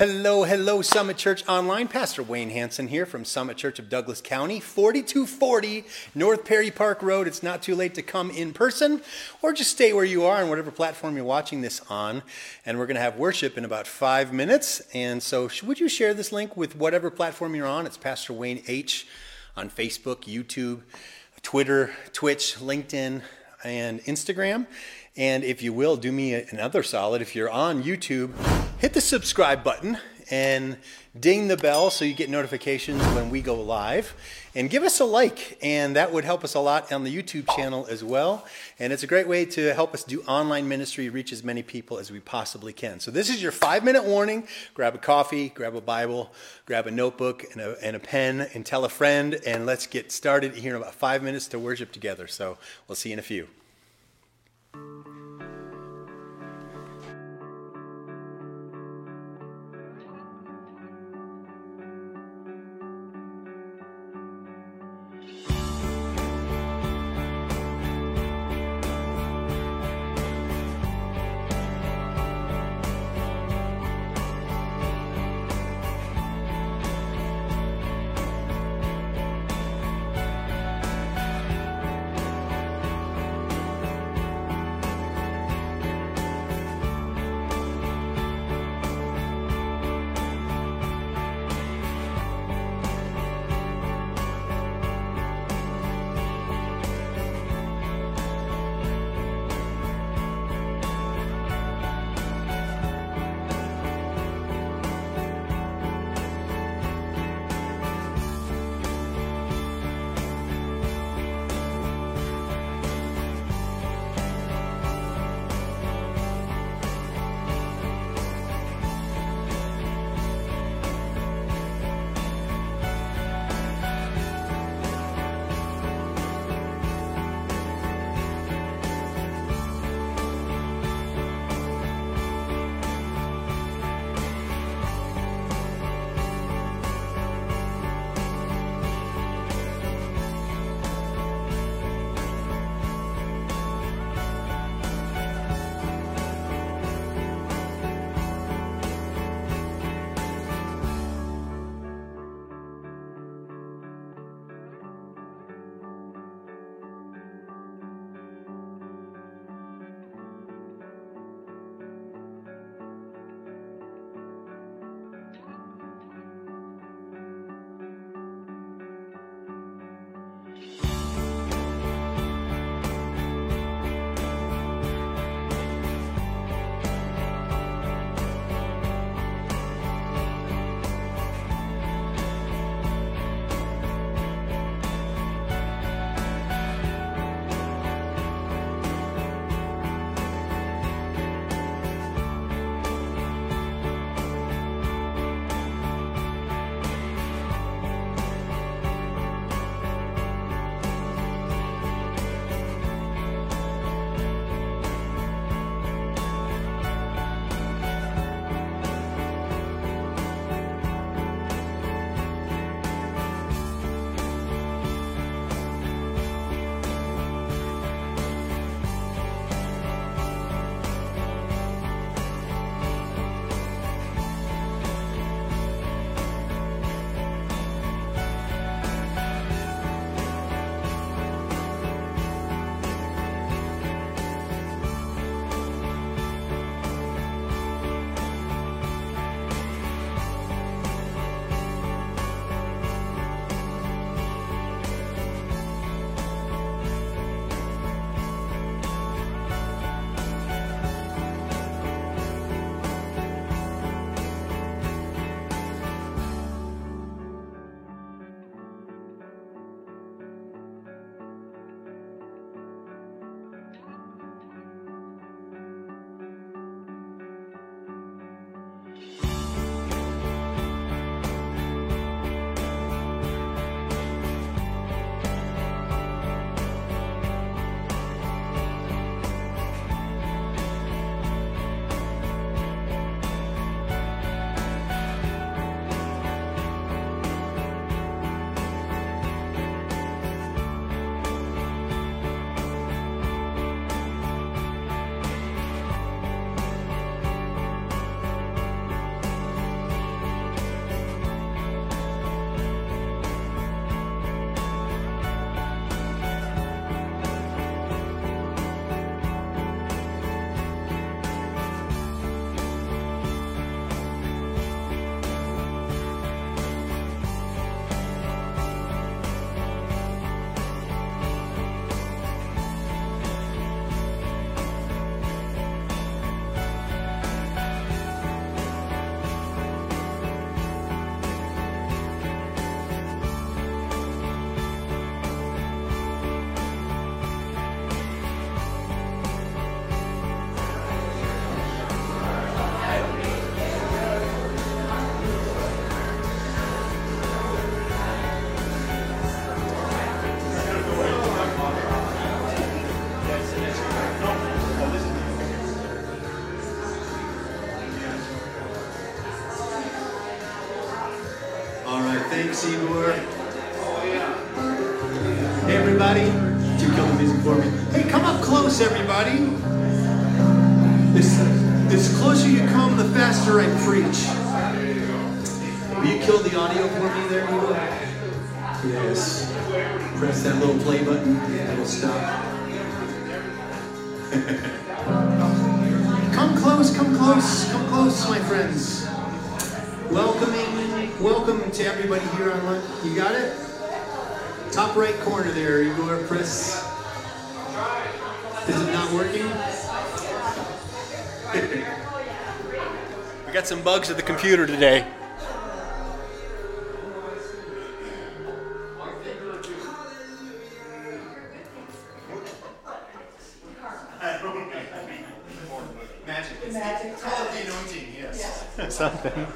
Hello, hello, Summit Church Online. Pastor Wayne Hanson here from Summit Church of Douglas County, 4240 North Perry Park Road. It's not too late to come in person or just stay where you are on whatever platform you're watching this on. And we're going to have worship in about five minutes. And so, would you share this link with whatever platform you're on? It's Pastor Wayne H on Facebook, YouTube, Twitter, Twitch, LinkedIn, and Instagram. And if you will, do me another solid. If you're on YouTube, hit the subscribe button and ding the bell so you get notifications when we go live. And give us a like, and that would help us a lot on the YouTube channel as well. And it's a great way to help us do online ministry, reach as many people as we possibly can. So, this is your five minute warning. Grab a coffee, grab a Bible, grab a notebook and a, and a pen, and tell a friend. And let's get started here in about five minutes to worship together. So, we'll see you in a few. This, this closer you come, the faster I preach. Will you kill the audio for me there? Yes. Press that little play button. It'll stop. come close, come close, come close, my friends. Welcoming, welcome to everybody here online. You got it? Top right corner there, Igor. Press. Got some bugs at the computer today. Magic. Magic. Call it the anointing, yes. Yes. Something.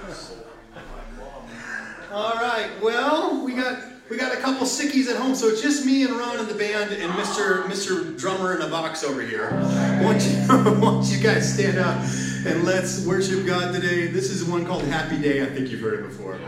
All right. Well, we got we got a couple sickies at home, so it's just me and Ron and the band and Mr. Mr. Drummer in a box over here. Why don't you, why don't you guys stand up and let's worship God today? This is one called Happy Day. I think you've heard it before.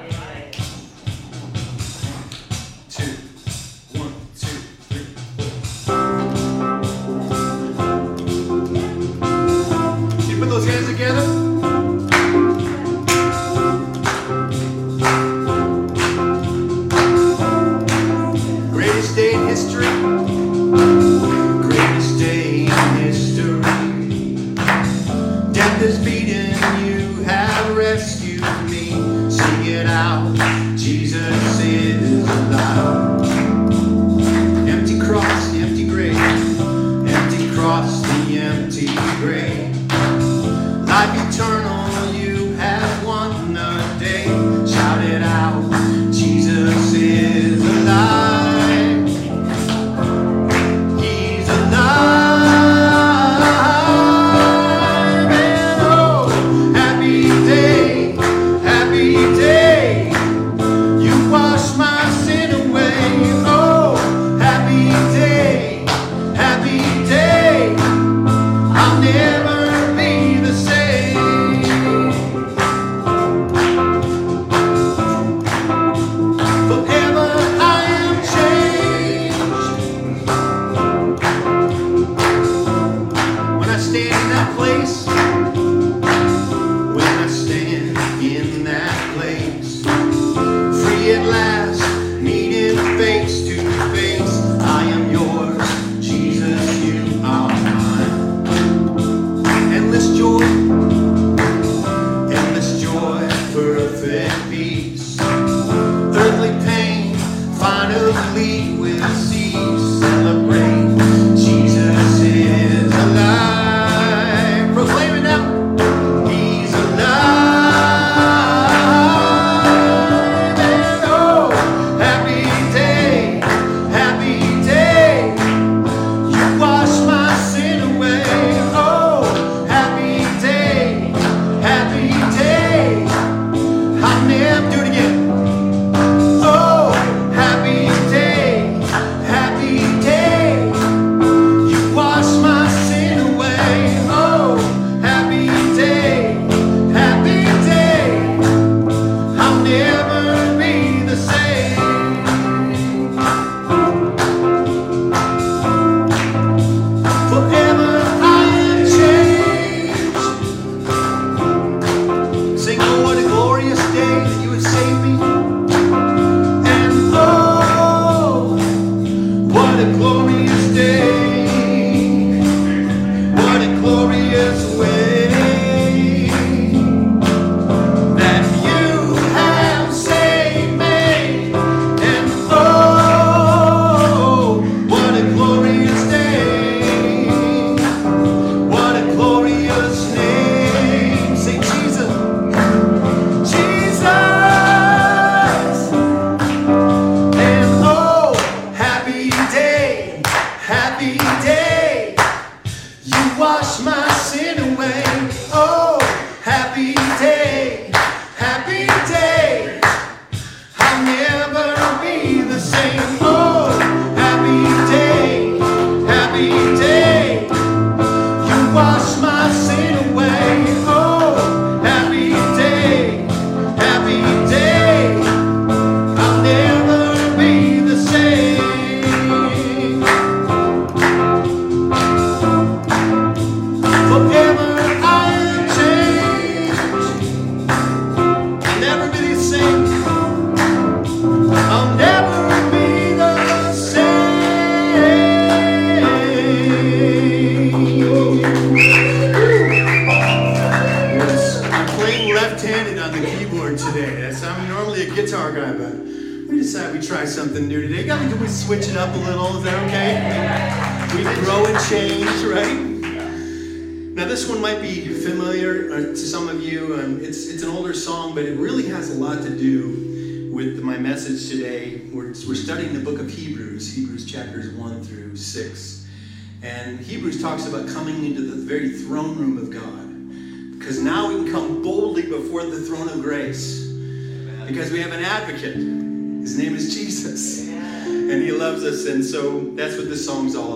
Hebrews talks about coming into the very throne room of God. Because now we can come boldly before the throne of grace. Amen. Because we have an advocate. His name is Jesus. Amen. And he loves us. And so that's what this song's all about.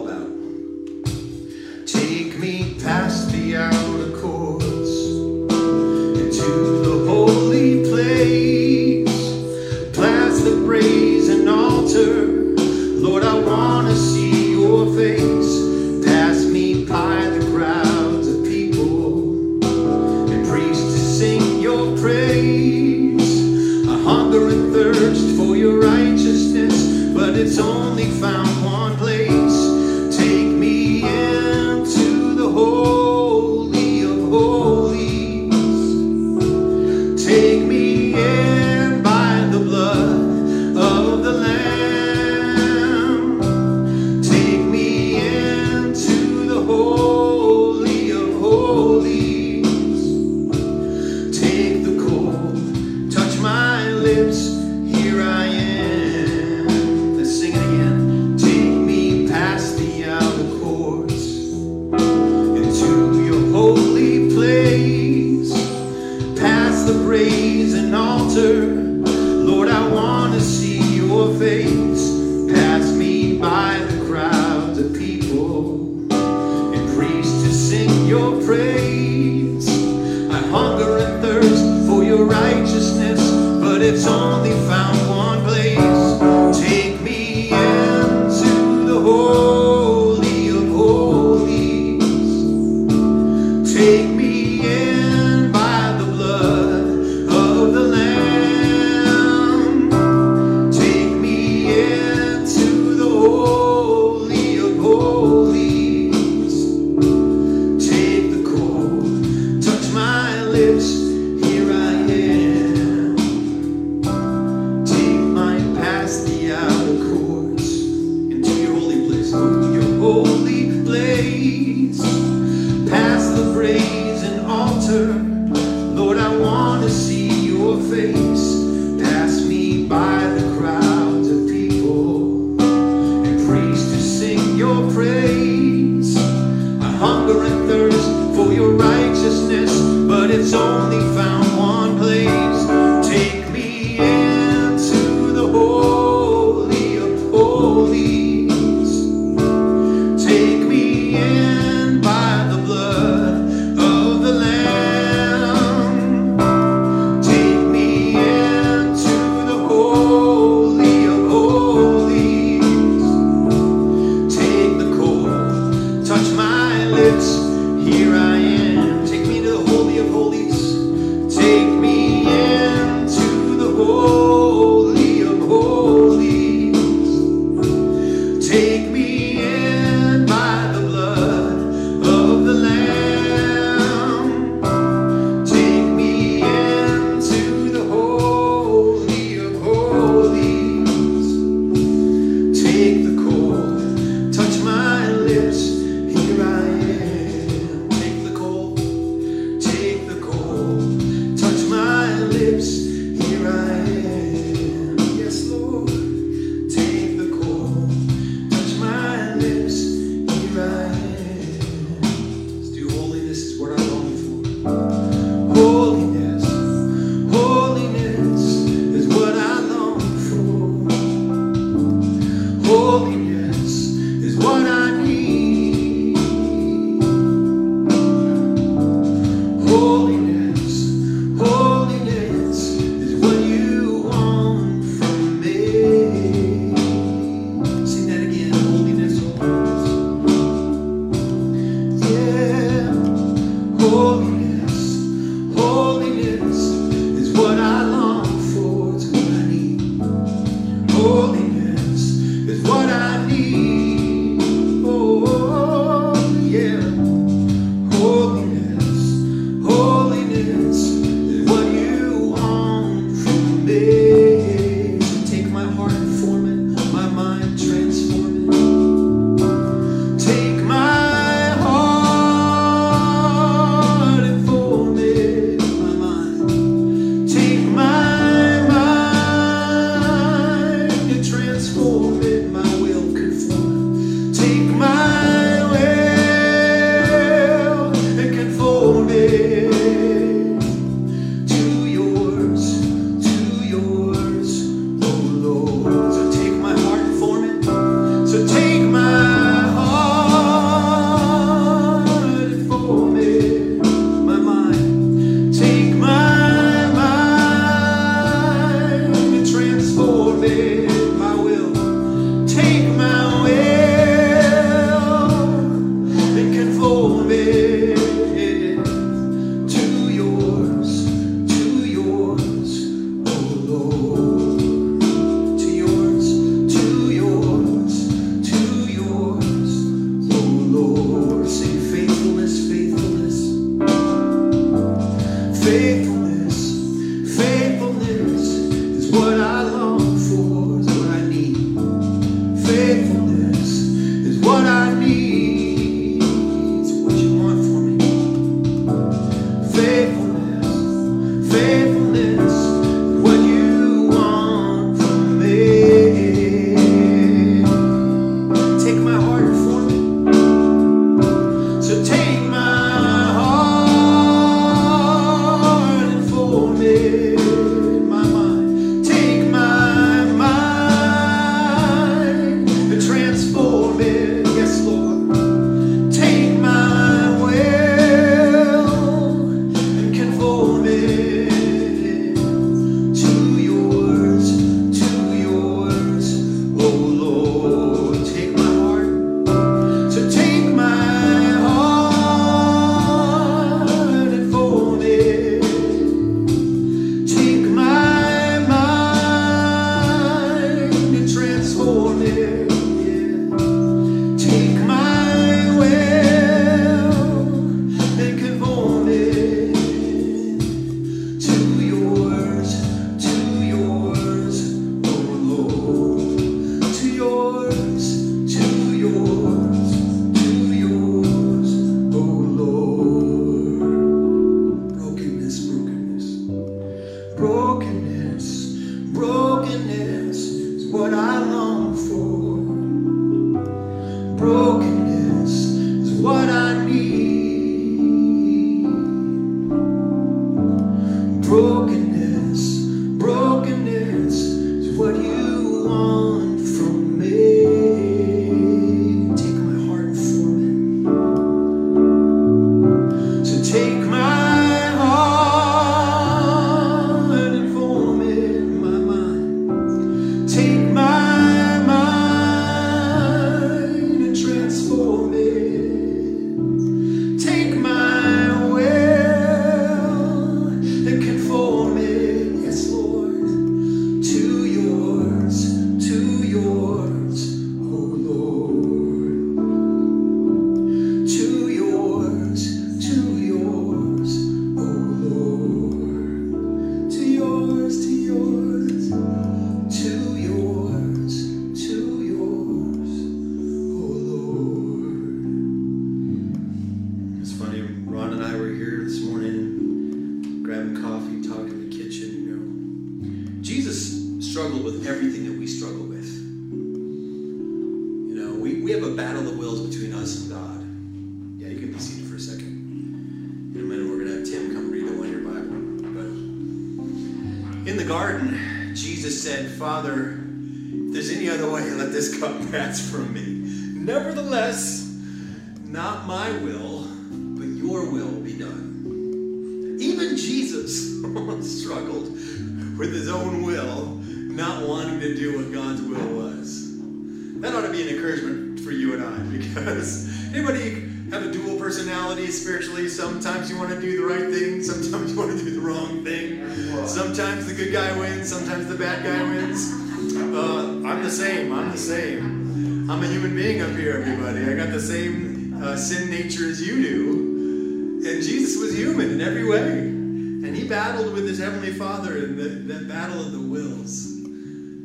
right thing, sometimes you want to do the wrong thing. Sometimes the good guy wins, sometimes the bad guy wins. Uh, I'm the same, I'm the same. I'm a human being up here, everybody. I got the same uh, sin nature as you do. And Jesus was human in every way. And he battled with his Heavenly Father in the, that battle of the wills.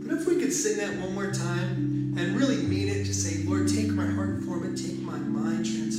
But if we could sing that one more time and really mean it, just say, Lord, take my heart, form it, take my mind, transform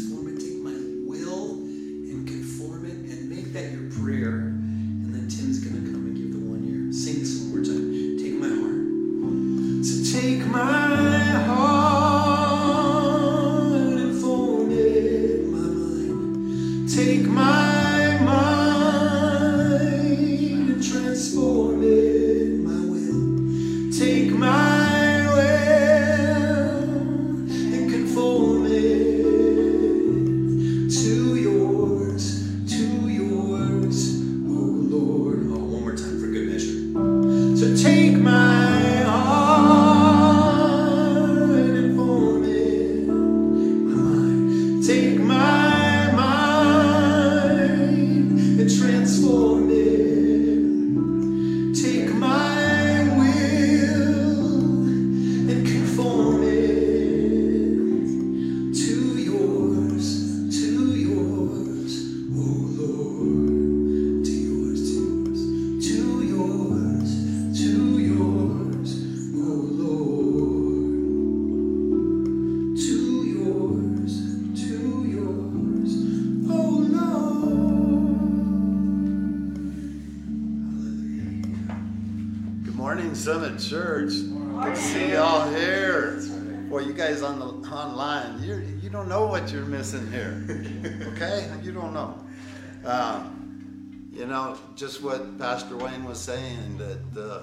what Pastor Wayne was saying that uh,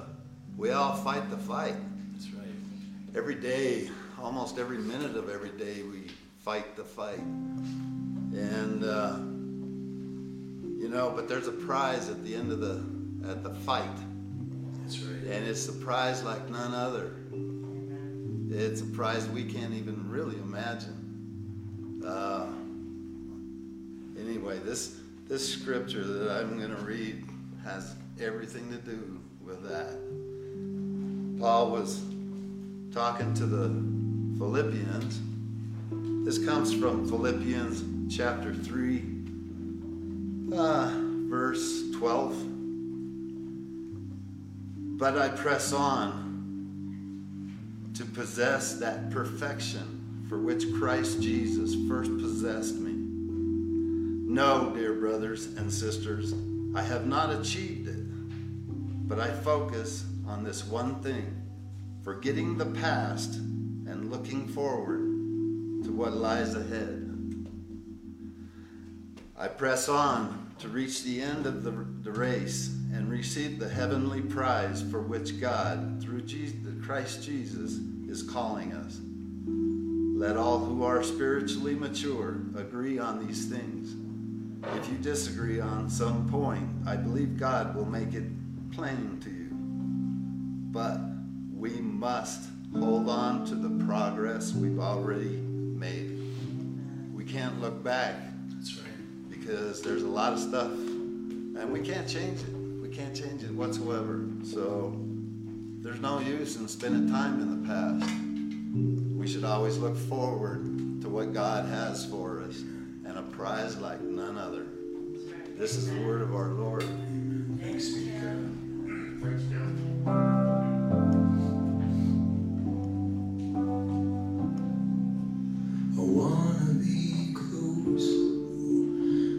we all fight the fight. That's right. Every day, almost every minute of every day, we fight the fight. And uh, you know, but there's a prize at the end of the at the fight. That's right. And it's a prize like none other. It's a prize we can't even really imagine. Uh, anyway, this this scripture that I'm going to read has everything to do with that. Paul was talking to the Philippians. This comes from Philippians chapter 3, uh, verse 12. But I press on to possess that perfection for which Christ Jesus first possessed me. No, dear brothers and sisters, I have not achieved it, but I focus on this one thing, forgetting the past and looking forward to what lies ahead. I press on to reach the end of the, the race and receive the heavenly prize for which God, through Jesus, Christ Jesus, is calling us. Let all who are spiritually mature agree on these things. If you disagree on some point, I believe God will make it plain to you. But we must hold on to the progress we've already made. We can't look back. That's right. Because there's a lot of stuff, and we can't change it. We can't change it whatsoever. So there's no use in spending time in the past. We should always look forward to what God has for us and a prize like none other. This is the word of our Lord. Thanks be to God. Praise God. I wanna be close,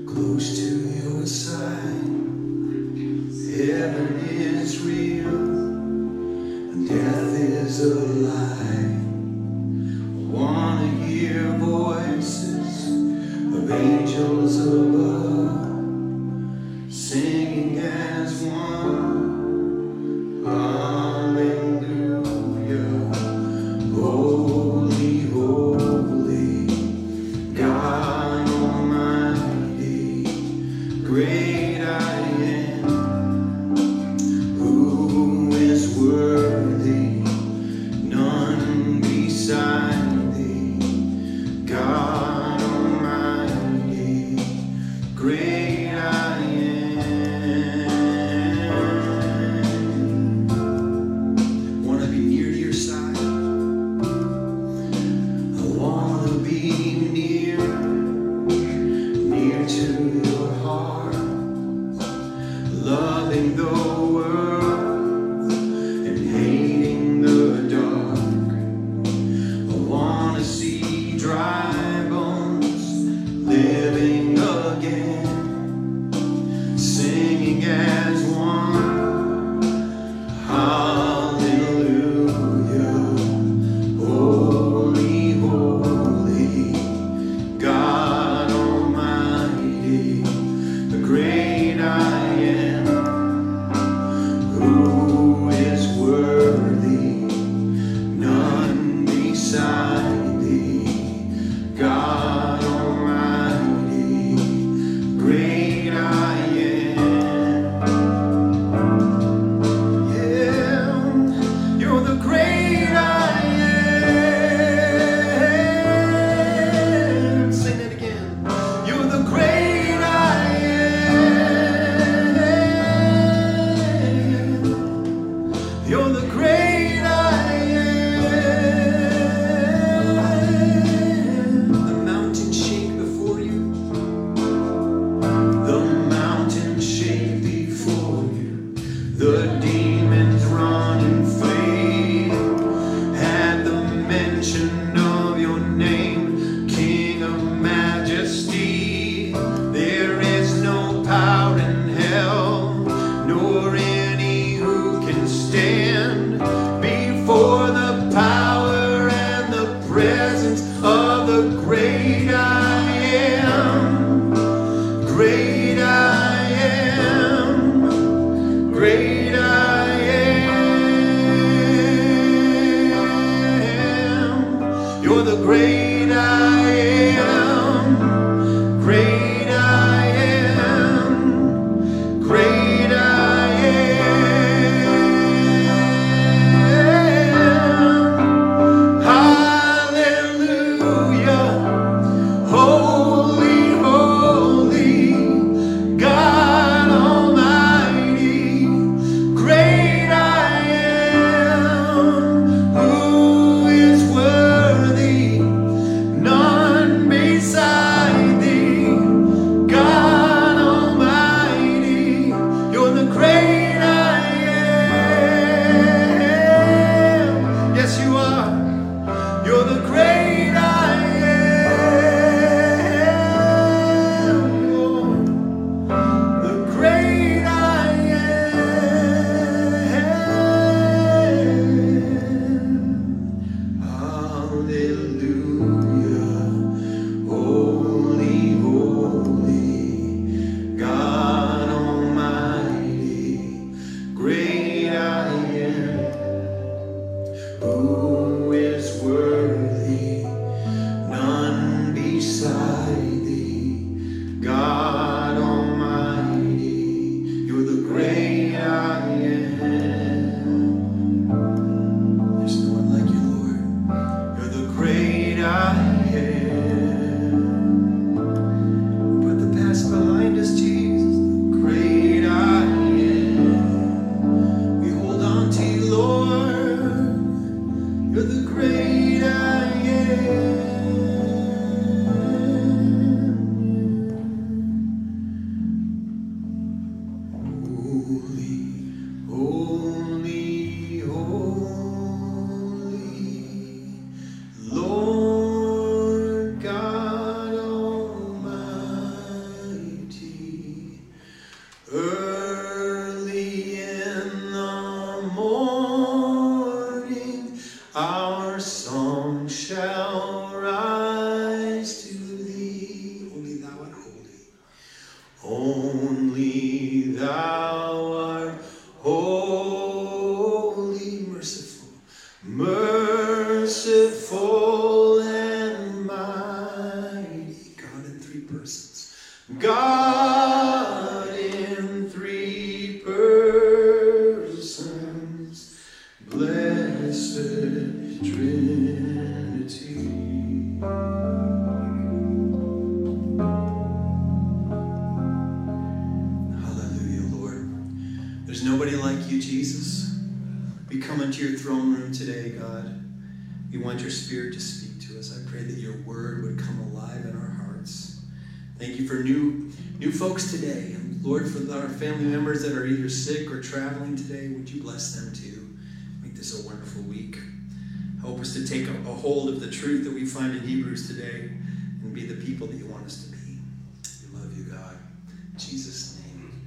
close to your side. Heaven is real, and death is a lie. Folks today. Lord, for our family members that are either sick or traveling today, would you bless them too? Make this a wonderful week. Help us to take a, hold of the truth that we find in Hebrews today and be the people that you want us to be. We love you, God. In Jesus' name.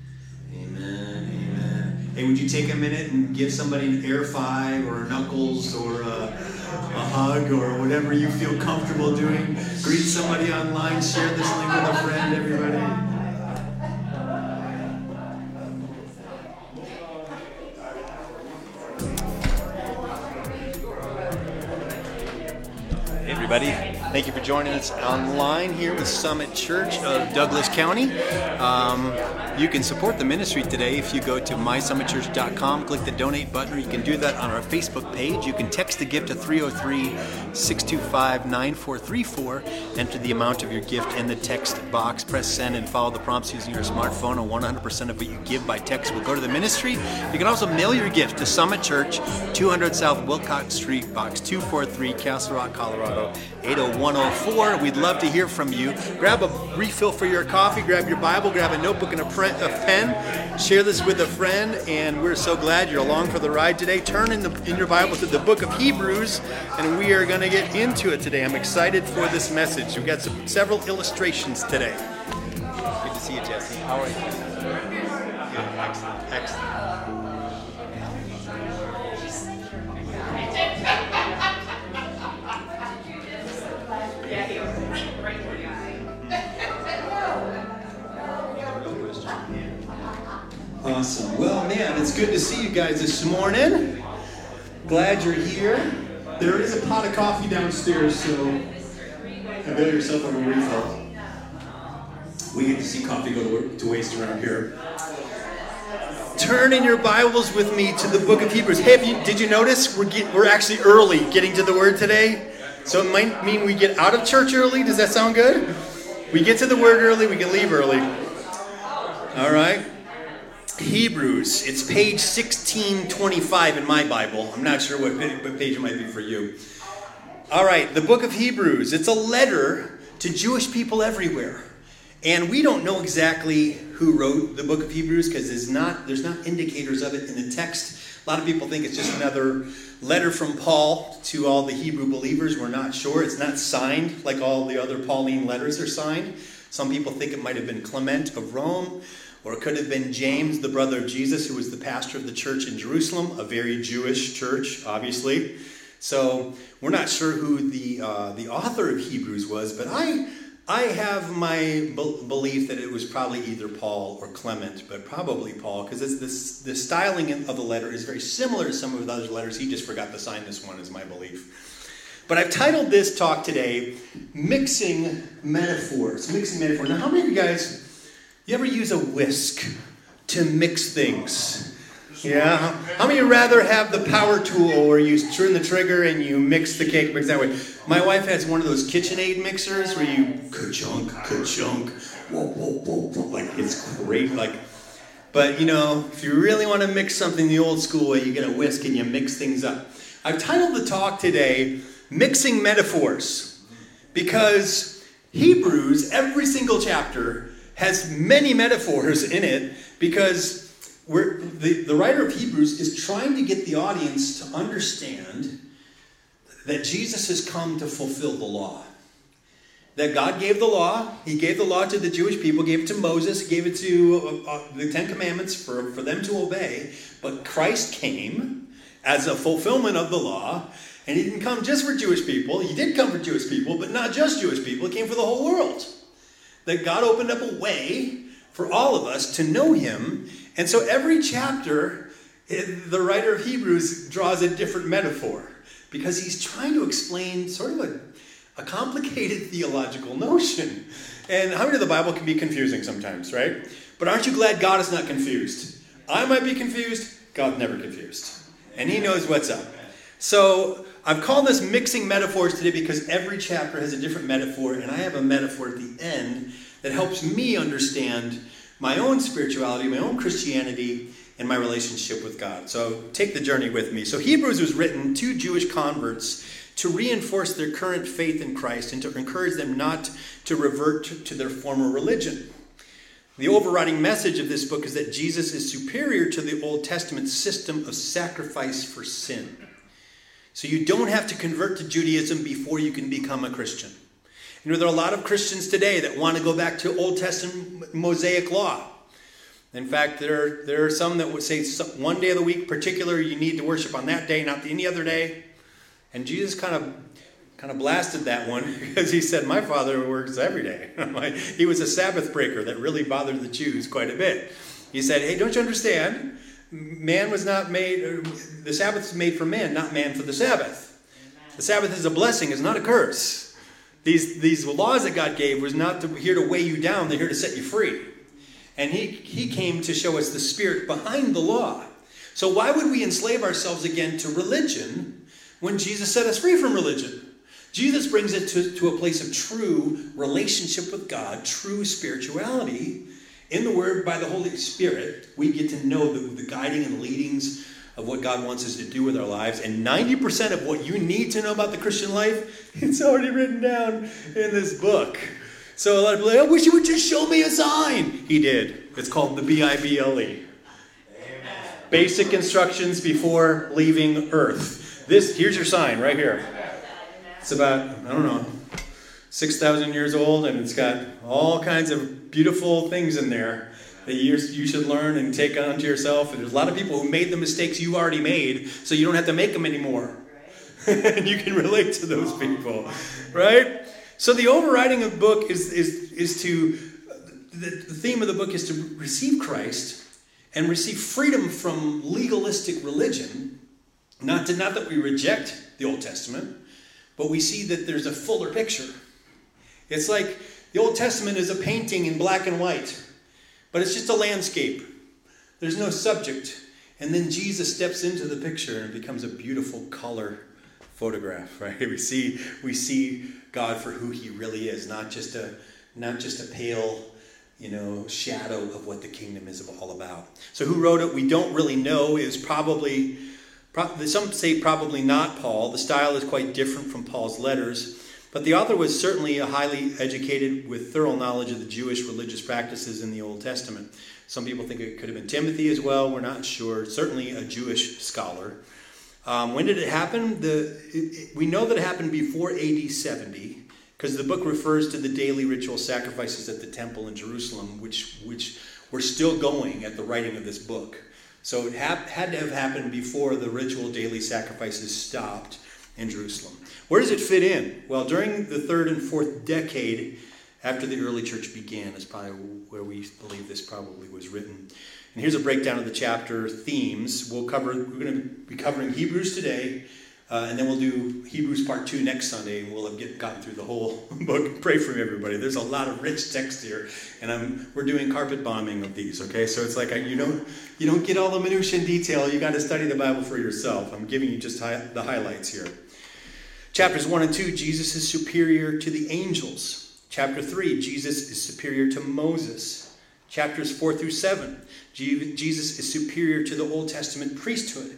Amen. Amen. Hey, would you take a minute and give somebody an air five or a knuckles or a, a hug or whatever you feel comfortable doing? Greet somebody online, share this link with a friend, everybody. Everybody. Thank you for joining us online here with Summit Church of Douglas County. Um, you can support the ministry today if you go to mysummitchurch.com, click the donate button, or you can do that on our Facebook page. You can text the gift to 303 625 9434. Enter the amount of your gift in the text box, press send, and follow the prompts using your smartphone, and 100% of what you give by text will go to the ministry. You can also mail your gift to Summit Church, 200 South Wilcox Street, Box 243, Castle Rock, Colorado, 80104. We'd love to hear from you. Grab a refill for your coffee, grab your Bible, grab a notebook and a, pre- a pen. Share this with a friend, and we're so glad you're along for the ride today. Turn in, the, in your Bible to the book of Hebrews, and we are going to get into it today. I'm excited for this message. We've got some, several illustrations today. Good to see you, Jesse. How are you? Good. Excellent. Excellent. Awesome. Well, man, it's good to see you guys this morning. Glad you're here. There is a pot of coffee downstairs, so avail yourself of a refill. We get to see coffee go to, waste around here. Turn in your Bibles with me to the book of Hebrews. Hey, you, did you notice we're, get, we're actually early getting to the word today? So it might mean we get out of church early. Does that sound good? We get to the word early, we can leave early. All right. Hebrews. It's page 1625 in my Bible. I'm not sure what, page it might be for you. All right, the book of Hebrews. It's a letter to Jewish people everywhere. And we don't know exactly who wrote the book of Hebrews because there's not, there's not indicators of it in the text. A lot of people think it's just another letter from Paul to all the Hebrew believers. We're not sure. It's not signed like all the other Pauline letters are signed. Some people think it might have been Clement of Rome. Or it could have been James, the brother of Jesus, who was the pastor of the church in Jerusalem, a very Jewish church, obviously. So we're not sure who the, uh, the author of Hebrews was, but I, I have my be- belief that it was probably either Paul or Clement, but probably Paul, because this, the styling of the letter is very similar to some of the other letters. He just forgot to sign this one, is my belief. But I've titled this talk today, Mixing Metaphors. Mixing Metaphors. Now, how many of you guys you ever use a whisk to mix things? Yeah. How many rather have the power tool where you turn the trigger and you mix the cake mix that way? My wife has one of those KitchenAid mixers where you ka-chunk, ka-chunk, whoa, whoa, whoa, whoa. Like, it's great. Like, but you know, if you really want to mix something the old school way, you get a whisk and you mix things up. I've titled the talk today, Mixing Metaphors, because Hebrews, every single chapter, has many metaphors in it because the, the writer of Hebrews is trying to get the audience to understand that Jesus has come to fulfill the law. That God gave the law, He gave the law to the Jewish people, gave it to Moses, gave it to uh, uh, the Ten Commandments for, for them to obey. But Christ came as a fulfillment of the law, and He didn't come just for Jewish people. He did come for Jewish people, but not just Jewish people, He came for the whole world that God opened up a way for all of us to know Him. And so every chapter, eh, the writer of Hebrews draws a different metaphor because he's trying to explain sort of a, a complicated theological notion. And how many of the Bible can be confusing sometimes, right? But aren't you glad God is not confused? I might be confused, God's never confused. And He knows what's up. So I've called this mixing metaphors today because every chapter has a different metaphor, and I have a metaphor at the end that helps me understand my own spirituality, my own Christianity, and my relationship with God. So take the journey with me. So Hebrews was written to Jewish converts to reinforce their current faith in Christ and to encourage them not to revert to their former religion. The overriding message of this book is that Jesus is superior to the Old Testament system of sacrifice for sin. So you don't have to convert to Judaism before you can become a Christian. You know, there are a lot of Christians today that want to go back to Old Testament Mosaic law. In fact, there, there are some that would say one day of the week, particular, you need to worship on that day, not any other day. And Jesus kind of kind of blasted that one because he said, My father works every day. he was a Sabbath breaker that really bothered the Jews quite a bit. He said, Hey, don't you understand? Man was not made, uh, the Sabbath is made for man, not man for the Sabbath. The Sabbath is a blessing, it's not a curse. These, these laws that God gave was not to, here to weigh you down, they're here to set you free. And he, he came to show us the spirit behind the law. So why would we enslave ourselves again to religion when Jesus set us free from religion? Jesus brings it to, to a place of true relationship with God, true spirituality, in the Word, by the Holy Spirit, we get to know the, the guiding and leadings of what God wants us to do with our lives. And 90% of what you need to know about the Christian life, it's already written down in this book. So a lot of people are like, I wish you would just show me a sign. He did. It's called the B I B L E. Basic instructions before leaving Earth. This here's your sign right here. It's about, I don't know, 6,000 years old, and it's got all kinds of beautiful things in there that you, you should learn and take onto yourself. And there's a lot of people who made the mistakes you already made, so you don't have to make them anymore. and you can relate to those people, right? So the overriding of the book is, is, is to, the, the theme of the book is to receive Christ and receive freedom from legalistic religion. Not, to, not that we reject the Old Testament, but we see that there's a fuller picture. It's like the Old Testament is a painting in black and white, but it's just a landscape. There's no subject. And then Jesus steps into the picture and it becomes a beautiful color photograph, right? We see we see God for who he really is, not just a not just a pale, you know, shadow of what the kingdom is all about. So who wrote it? We don't really know. Is probably some say probably not Paul. The style is quite different from Paul's letters. But the author was certainly a highly educated with thorough knowledge of the Jewish religious practices in the Old Testament. Some people think it could have been Timothy as well. We're not sure. Certainly a Jewish scholar. Um, when did it happen? The, it, it, we know that it happened before AD 70 because the book refers to the daily ritual sacrifices at the temple in Jerusalem, which, which were still going at the writing of this book. So it ha- had to have happened before the ritual daily sacrifices stopped in Jerusalem. Where does it fit in? Well, during the third and fourth decade after the early church began, is probably where we believe this probably was written. And here's a breakdown of the chapter themes. We'll cover. We're going to be covering Hebrews today, uh, and then we'll do Hebrews part two next Sunday, and we'll have get, gotten through the whole book. Pray for me, everybody. There's a lot of rich text here, and I'm, we're doing carpet bombing of these. Okay, so it's like I, you don't you don't get all the minutiae detail. You got to study the Bible for yourself. I'm giving you just hi, the highlights here. Chapters one and two, Jesus is superior to the angels. Chapter three, Jesus is superior to Moses. Chapters four through seven, Jesus is superior to the Old Testament priesthood.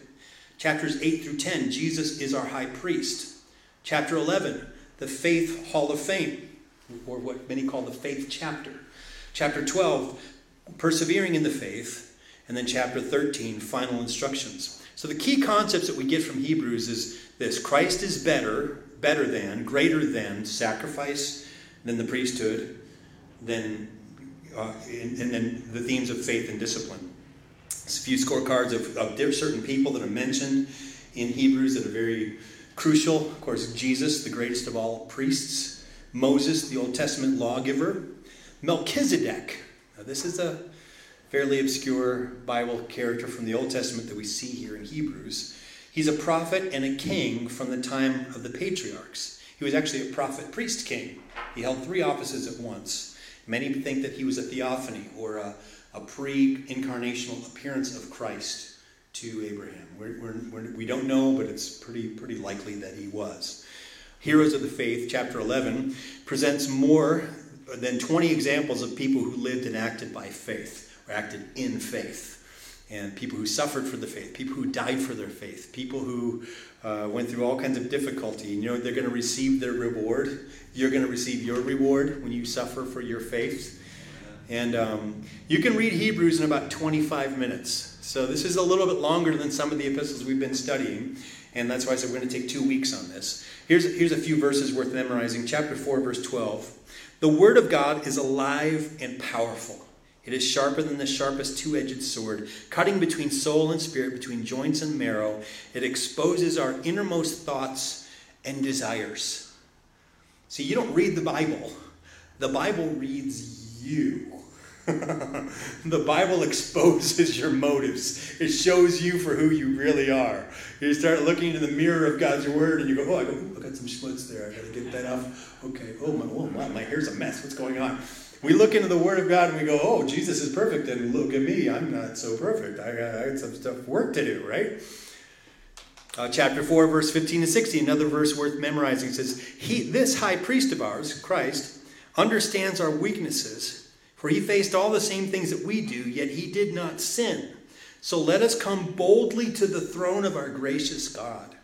Chapters 8 through 10, Jesus is our high priest. Chapter 11, the Faith Hall of Fame, or what many call the faith chapter. Chapter 12, persevering in the faith. And then chapter 13, final instructions. So the key concepts that we get from Hebrews is this Christ is better, better than, greater than sacrifice, than the priesthood, than, uh, and, and then the themes of faith and discipline a few scorecards of, of certain people that are mentioned in Hebrews that are very crucial. Of course, Jesus, the greatest of all priests, Moses, the Old Testament lawgiver, Melchizedek. Now, this is a fairly obscure Bible character from the Old Testament that we see here in Hebrews. He's a prophet and a king from the time of the patriarchs. He was actually a prophet priest king. He held three offices at once. Many think that he was a theophany or a a pre incarnational appearance of Christ to Abraham. We're, we're, we do not know, but it's pretty, pretty likely that he was. Heroes of the Faith, chapter 11, presents more than 20 examples of people who lived and acted by faith, acted in faith. And people who suffered for the faith, people who died for their faith, people who uh, went through all kinds of difficulty. You know, they're going to receive their reward. You're going to receive your reward when you suffer for your faith. And um, you can read Hebrews in about 25 minutes. So this is a little bit longer than some of the epistles we've been studying. And that's why I said we're going to take two weeks on this. Here's, here's a few verses worth memorizing. Chapter 4, verse 12. The word of God is alive and powerful. It is sharper than the sharpest two edged sword, cutting between soul and spirit, between joints and marrow. It exposes our innermost thoughts and desires. See, you don't read the Bible, the Bible reads you. the Bible exposes your motives. It shows you for who you really are. You start looking into the mirror of God's word and you go, oh, I, go, I got some schmutz there. I got to get that off. Okay. Oh, my, oh, my, my hair's a mess. What's going on? We look into the Word of God and we go, oh, Jesus is perfect. And look at me. I'm not so perfect. I got, I got some stuff, work to do, right? Uh, chapter 4, verse 15 to 16, another verse worth memorizing says, he, This high priest of ours, Christ, understands our weaknesses for he faced all the same things that we do, yet he did not sin. So let us come boldly to the throne of our gracious God.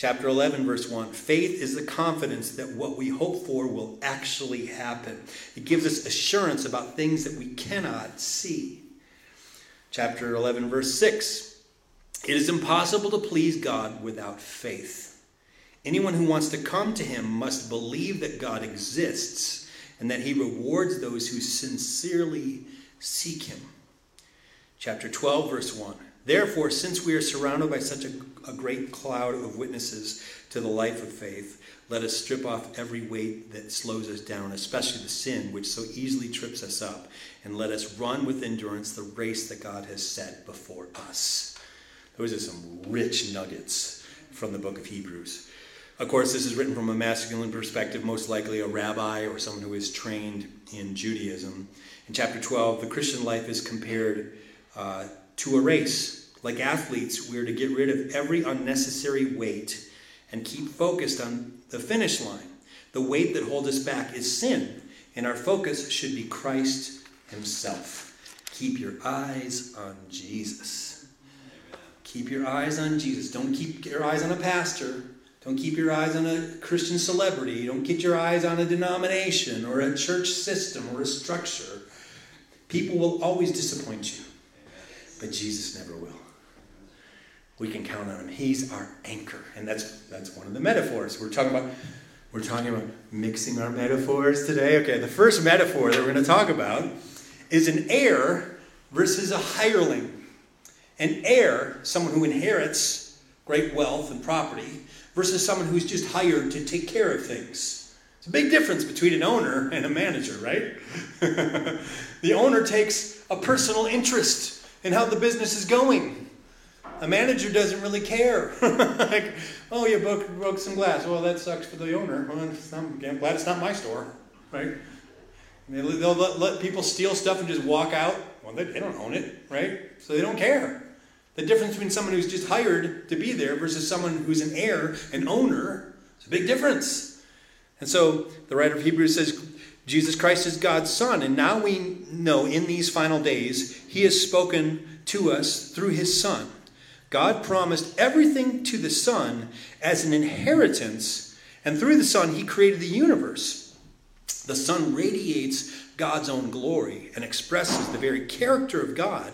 Chapter 11, verse 1 Faith is the confidence that what we hope for will actually happen. It gives us assurance about things that we cannot see. Chapter 11, verse 6 It is impossible to please God without faith. Anyone who wants to come to him must believe that God exists and that he rewards those who sincerely seek him. Chapter 12, verse 1. Therefore, since we are surrounded by such a, a, great cloud of witnesses to the life of faith, let us strip off every weight that slows us down, especially the sin which so easily trips us up, and let us run with endurance the race that God has set before us. Those are some rich nuggets from the book of Hebrews. Of course, this is written from a masculine perspective, most likely a rabbi or someone who is trained in Judaism. In chapter 12, the Christian life is compared uh, to a race. Like athletes, we are to get rid of every unnecessary weight and keep focused on the finish line. The weight that holds us back is sin, and our focus should be Christ Himself. Keep your eyes on Jesus. Keep your eyes on Jesus. Don't keep your eyes on a pastor. Don't keep your eyes on a Christian celebrity. Don't get your eyes on a denomination or a church system or a structure. People will always disappoint you, but Jesus never will. We can count on him. He's our anchor, and that's that's one of the metaphors we're talking about. We're talking about mixing our metaphors today. Okay, the first metaphor that we're going to talk about is an heir versus a hireling. An heir, someone who inherits great wealth and property, versus someone who's just hired to take care of things. It's a big difference between an owner and a manager, right? the owner takes a personal interest in how the business is going. A manager doesn't really care. like, oh, you broke, broke some glass. Well, that sucks for the owner. Well, I'm glad it's not my store, right? They'll let, let, people steal stuff and just walk out. Well, they, they don't own it, right? So they don't care. The difference between someone who's just hired to be there versus someone who's an heir, an owner, is a big difference. And so the writer of Hebrews says, Jesus Christ is God's Son. And now we know in these final days, He has spoken to us through His Son. God promised everything to the Son as an inheritance, and through the Son, He created the universe. The Son radiates God's own glory and expresses the very character of God,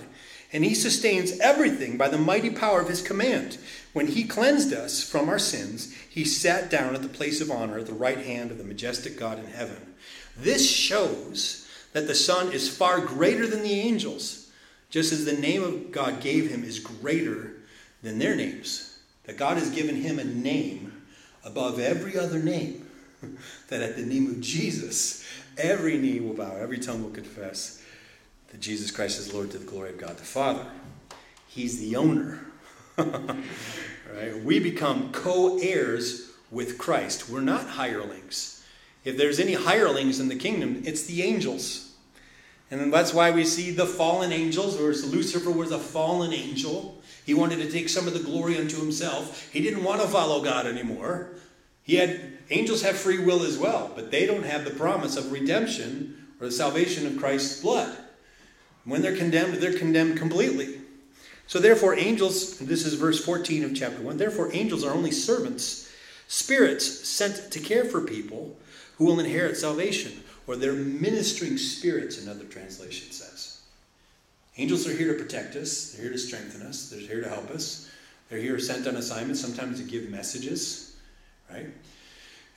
and He sustains everything by the mighty power of His command. When He cleansed us from our sins, He sat down at the place of honor at the right hand of the majestic God in heaven. This shows that the Son is far greater than the angels, just as the name of God gave Him is greater than their names. That God has given Him a name above every other name that at the name of Jesus, every knee will bow, every tongue will confess that Jesus Christ is Lord to the glory of God the Father. He's the owner. right? We become co heirs with Christ. We're not hirelings. If there's any hirelings in the kingdom, it's the angels. And that's why we see the fallen angels, or Lucifer was a fallen angel. He wanted to take some of the glory unto himself. He didn't want to follow God anymore. He had angels have free will as well, but they don't have the promise of redemption or the salvation of Christ's blood. When they're condemned, they're condemned completely. So therefore, angels, this is verse 14 of chapter 1, therefore angels are only servants, spirits sent to care for people who will inherit salvation, or they're ministering spirits, another translation says. Angels are here to protect us, they're here to strengthen us, they're here to help us. They're here sent on assignment, sometimes to give messages right?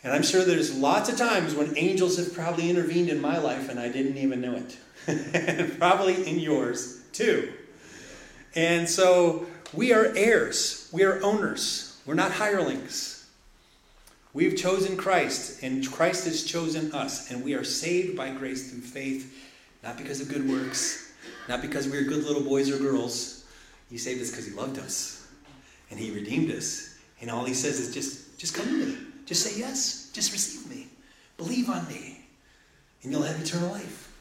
And I'm sure there's lots of times when angels have probably intervened in my life and I didn't even know it. probably in yours too. And so we are heirs, we are owners, we're not hirelings. We've chosen Christ, and Christ has chosen us, and we are saved by grace through faith, not because of good works, not because we are good little boys or girls. He saved us because He loved us, and He redeemed us. And all He says is just just come to me. Just say yes. Just receive me. Believe on me. And you'll have eternal life.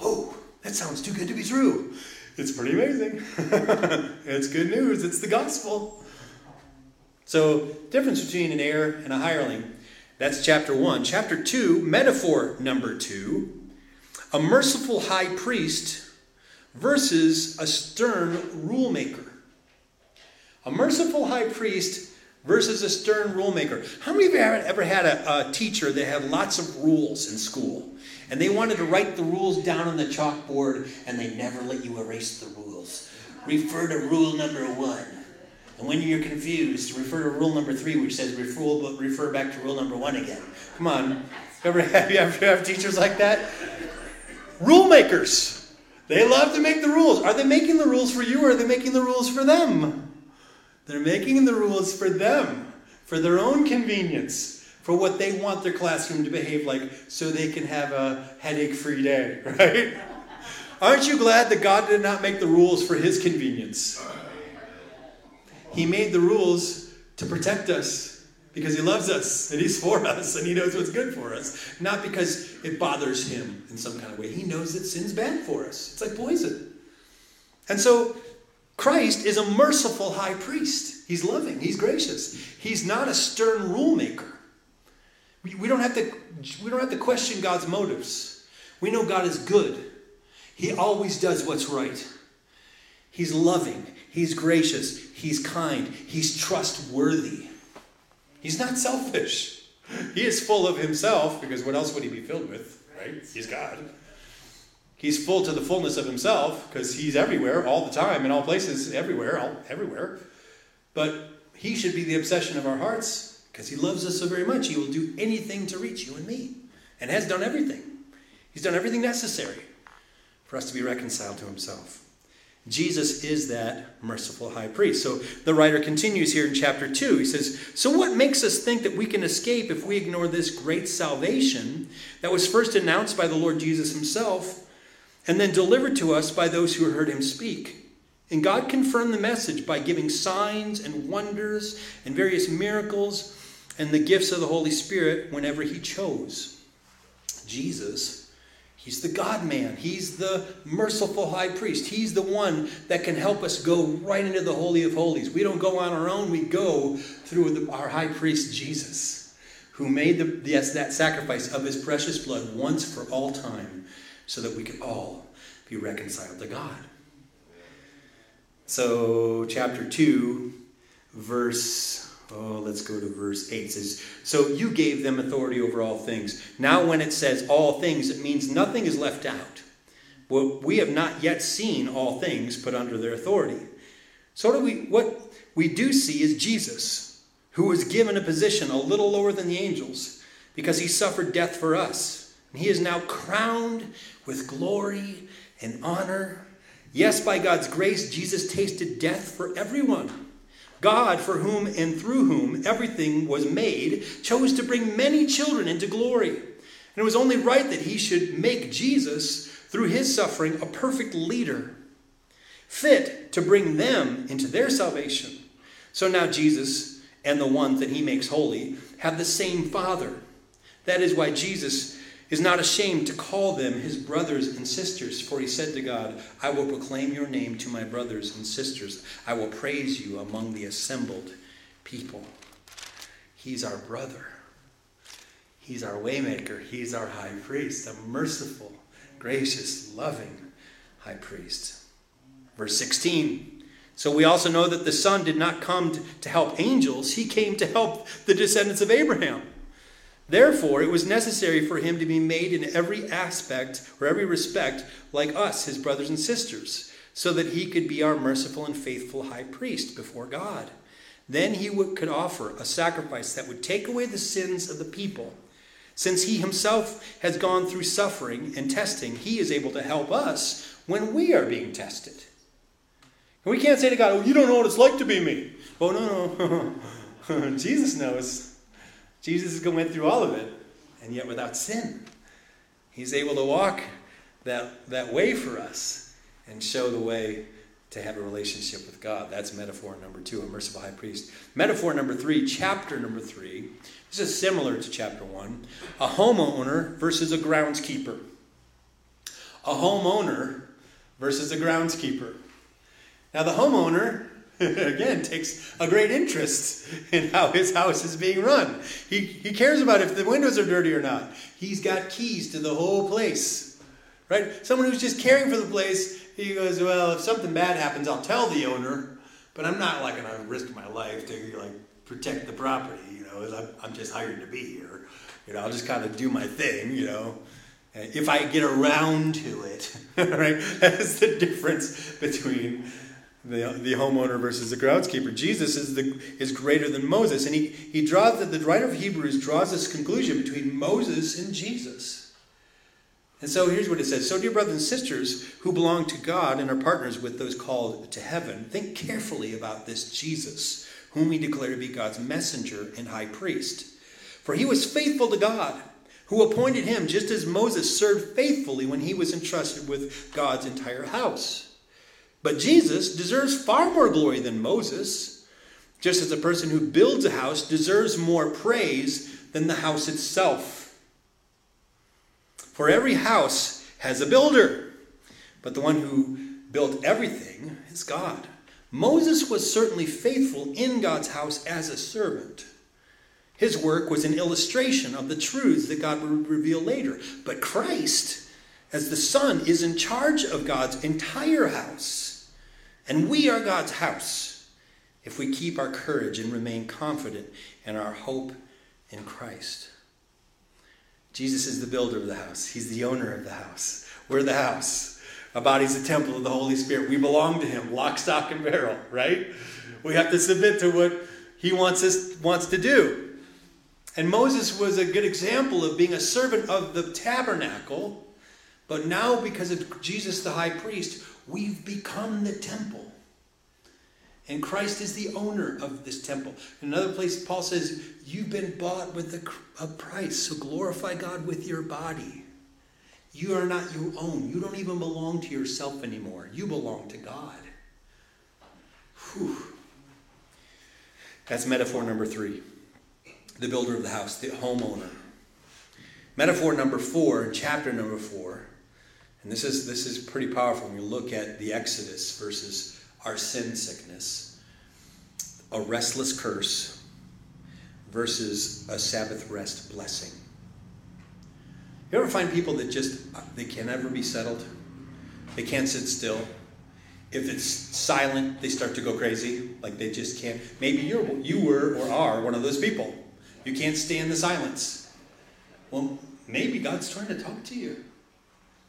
Oh, that sounds too good to be true. It's pretty amazing. it's good news. It's the gospel. So, difference between an heir and a hireling. That's chapter 1. Chapter 2, metaphor number 2. A merciful high priest versus a stern rule maker. A merciful high priest versus a stern rulemaker. How many of you have ever had a, a, teacher that had lots of rules in school? And they wanted to write the rules down on the chalkboard and they never let you erase the rules. Refer to rule number one. And when you're confused, refer to rule number three, which says refer, refer back to rule number one again. Come on. Ever have you ever have teachers like that? Rule makers. They love to make the rules. Are they making the rules for you or are they making the rules for them? They're making the rules for them, for their own convenience, for what they want their classroom to behave like so they can have a headache free day, right? Aren't you glad that God did not make the rules for his convenience? He made the rules to protect us because he loves us and he's for us and he knows what's good for us, not because it bothers him in some kind of way. He knows that sin's bad for us, it's like poison. And so Christ is a merciful high priest. He's loving, he's gracious. He's not a stern rule maker. We, don't have to, we don't have to question God's motives. We know God is good. He always does what's right. He's loving, he's gracious, he's kind, he's trustworthy. He's not selfish. He is full of himself because what else would he be filled with, right? He's God. He's full to the fullness of himself because he's everywhere all the time in all places everywhere, all everywhere. But he should be the obsession of our hearts because he loves us so very much. He will do anything to reach you and me and has done everything. He's done everything necessary for us to be reconciled to himself. Jesus is that merciful high priest. So the writer continues here in chapter 2. He says, So what makes us think that we can escape if we ignore this great salvation that was first announced by the Lord Jesus himself and then delivered to us by those who heard him speak? And God confirmed the message by giving signs and wonders and various miracles and the gifts of the Holy Spirit whenever he chose. Jesus He's the God man. He's the merciful high priest. He's the one that can help us go right into the Holy of Holies. We don't go on our own, we go through the, our high priest, Jesus, who made the, yes, that sacrifice of his precious blood once for all time so that we could all be reconciled to God. So, chapter 2, verse Oh, let's go to verse 8. It says, So you gave them authority over all things. Now, when it says all things, it means nothing is left out. Well, we have not yet seen all things put under their authority. So, do we, what we do see is Jesus, who was given a position a little lower than the angels because he suffered death for us. And he is now crowned with glory and honor. Yes, by God's grace, Jesus tasted death for everyone. God, for whom and through whom everything was made, chose to bring many children into glory. And it was only right that he should make Jesus, through his suffering, a perfect leader, fit to bring them into their salvation. So now Jesus and the ones that he makes holy have the same Father. That is why Jesus is not ashamed to call them his brothers and sisters, for he said to God, I will proclaim your name to my brothers and sisters. I will praise you among the assembled people. He's our brother. He's our waymaker. He's our high priest, a merciful, gracious, loving high priest. Verse 16. So we also know that the Son did not come to help angels, he came to help the descendants of Abraham. Therefore, it was necessary for him to be made in every aspect or every respect like us, his brothers and sisters, so that he could be our merciful and faithful high priest before God. Then he would, could offer a sacrifice that would take away the sins of the people. Since he himself has gone through suffering and testing, he is able to help us when we are being tested. And we can't say to God, Oh, you don't know what it's like to be me. Oh, no, no. Jesus knows. Jesus went through all of it, and yet without sin. He's able to walk that, that way for us and show the way to have a relationship with God. That's metaphor number two, a merciful high priest. Metaphor number three, chapter number three. This is similar to chapter one. A homeowner versus a groundskeeper. A homeowner versus a groundskeeper. Now, the homeowner again, takes a great interest in how his house is being run. He, he cares about if the windows are dirty or not. He's got keys to the whole place, right? Someone who's just caring for the place, he goes, well, if something bad happens, I'll tell the owner, but I'm not like to risk my life to like protect the property. You know, I'm, I'm just hired to be here. You know, I'll just kind of do my thing. You know, if I get around to it, right? That's the difference between the, the homeowner versus the groundskeeper. Jesus is, the, is greater than Moses. And he, he draws, the, the writer of Hebrews draws this conclusion between Moses and Jesus. And so here's what it says So, dear brothers and sisters who belong to God and are partners with those called to heaven, think carefully about this Jesus, whom we declare to be God's messenger and high priest. For he was faithful to God, who appointed him just as Moses served faithfully when he was entrusted with God's entire house. But Jesus deserves far more glory than Moses. just as a person who builds a house deserves more praise than the house itself. For every house has a builder, but the one who built everything is God. Moses was certainly faithful in God's house as a servant. His work was an illustration of the truths that God would reveal later. But Christ, as the Son, is in charge of God's entire house. And we are God's house if we keep our courage and remain confident in our hope in Christ. Jesus is the builder of the house, He's the owner of the house. We're the house. Our body's the temple of the Holy Spirit. We belong to Him, lock, stock, and barrel, right? We have to submit to what He wants us wants to do. And Moses was a good example of being a servant of the tabernacle, but now because of Jesus the high priest, we've become the temple. And Christ is the owner of this temple. In another place, Paul says, You've been bought with a, price, so glorify God with your body. You are not your own. You don't even belong to yourself anymore. You belong to God. Whew. That's metaphor number three the builder of the house, the homeowner. Metaphor number four, chapter number four, and this is this is pretty powerful when you look at the Exodus versus our sin sickness. A restless curse versus a Sabbath rest blessing. You ever find people that just they can never be settled? They can't sit still. If it's silent, they start to go crazy. Like they just can't. Maybe you're you were or are one of those people. You can't stand the silence. Well, maybe God's trying to talk to you.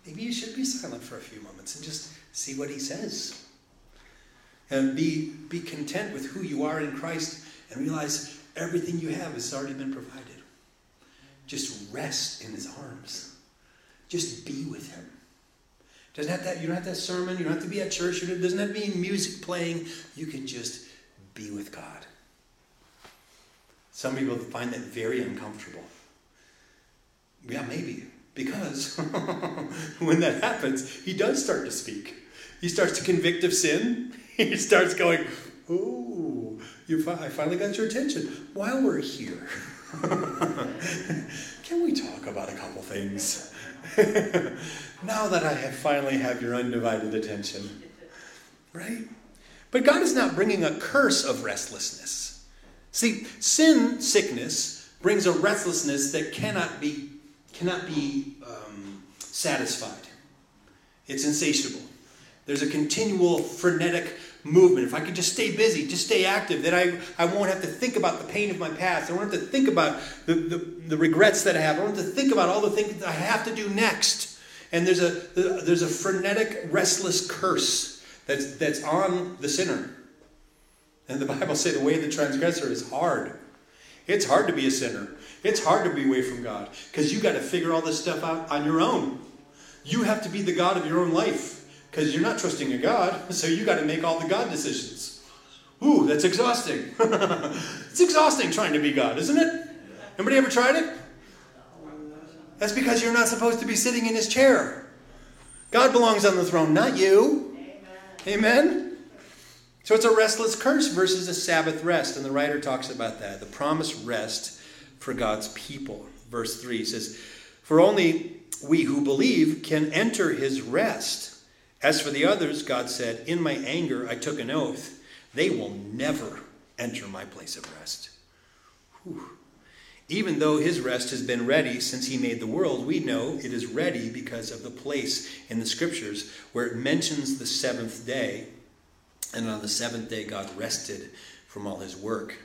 Maybe you should be silent for a few moments and just see what He says. And be, be content with who you are in Christ and realize everything you have has already been provided. Just rest in His arms. Just be with Him. Doesn't have that, you don't have that sermon, you don't have to be at church, it doesn't have to be music playing. You can just be with God. Some people find that very uncomfortable. Yeah, maybe. Because when that happens, he does start to speak. He starts to convict of sin. He starts going, Oh, you fi- I finally got your attention. While we're here, can we talk about a couple things? now that I have finally have your undivided attention. Right? But God is not bringing a curse of restlessness. See, sin sickness brings a restlessness that cannot be, cannot be um, satisfied. It's insatiable. There's a continual frenetic movement. If I could just stay busy, just stay active, then I, I won't have to think about the pain of my past. I won't have to think about the, the, the regrets that I have. I won't have to think about all the things that I have to do next. And there's a, there's a frenetic, restless curse that's, that's on the sinner. And the Bible says the way of the transgressor is hard. It's hard to be a sinner. It's hard to be away from God because you got to figure all this stuff out on your own. You have to be the God of your own life because you're not trusting in God, so you got to make all the God decisions. Ooh, that's exhausting. it's exhausting trying to be God, isn't it? Anybody ever tried it? That's because you're not supposed to be sitting in his chair. God belongs on the throne, not you. Amen. Amen? So it's a restless curse versus a Sabbath rest. And the writer talks about that the promised rest for God's people. Verse 3 says, For only we who believe can enter his rest. As for the others, God said, In my anger I took an oath. They will never enter my place of rest. Whew. Even though his rest has been ready since he made the world, we know it is ready because of the place in the scriptures where it mentions the seventh day and on the seventh day, God rested from all his work.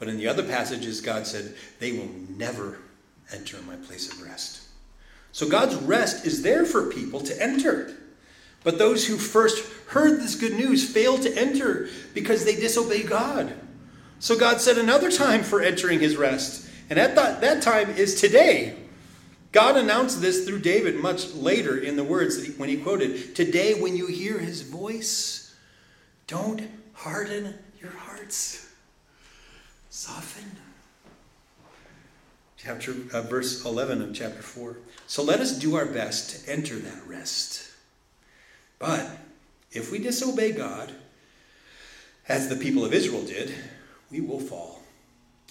But in the other passages, God said, They will never enter my place of rest. So God's rest is there for people to enter. But those who first heard this good news failed to enter because they disobey God. So God set another time for entering his rest. And at that, that time is today. God announced this through David much later in the words that he, when he quoted, Today, when you hear his voice, don't harden your hearts. Soften. Chapter uh, verse 11 of chapter 4. So let us do our best to enter that rest. But if we disobey God, as the people of Israel did, we will fall.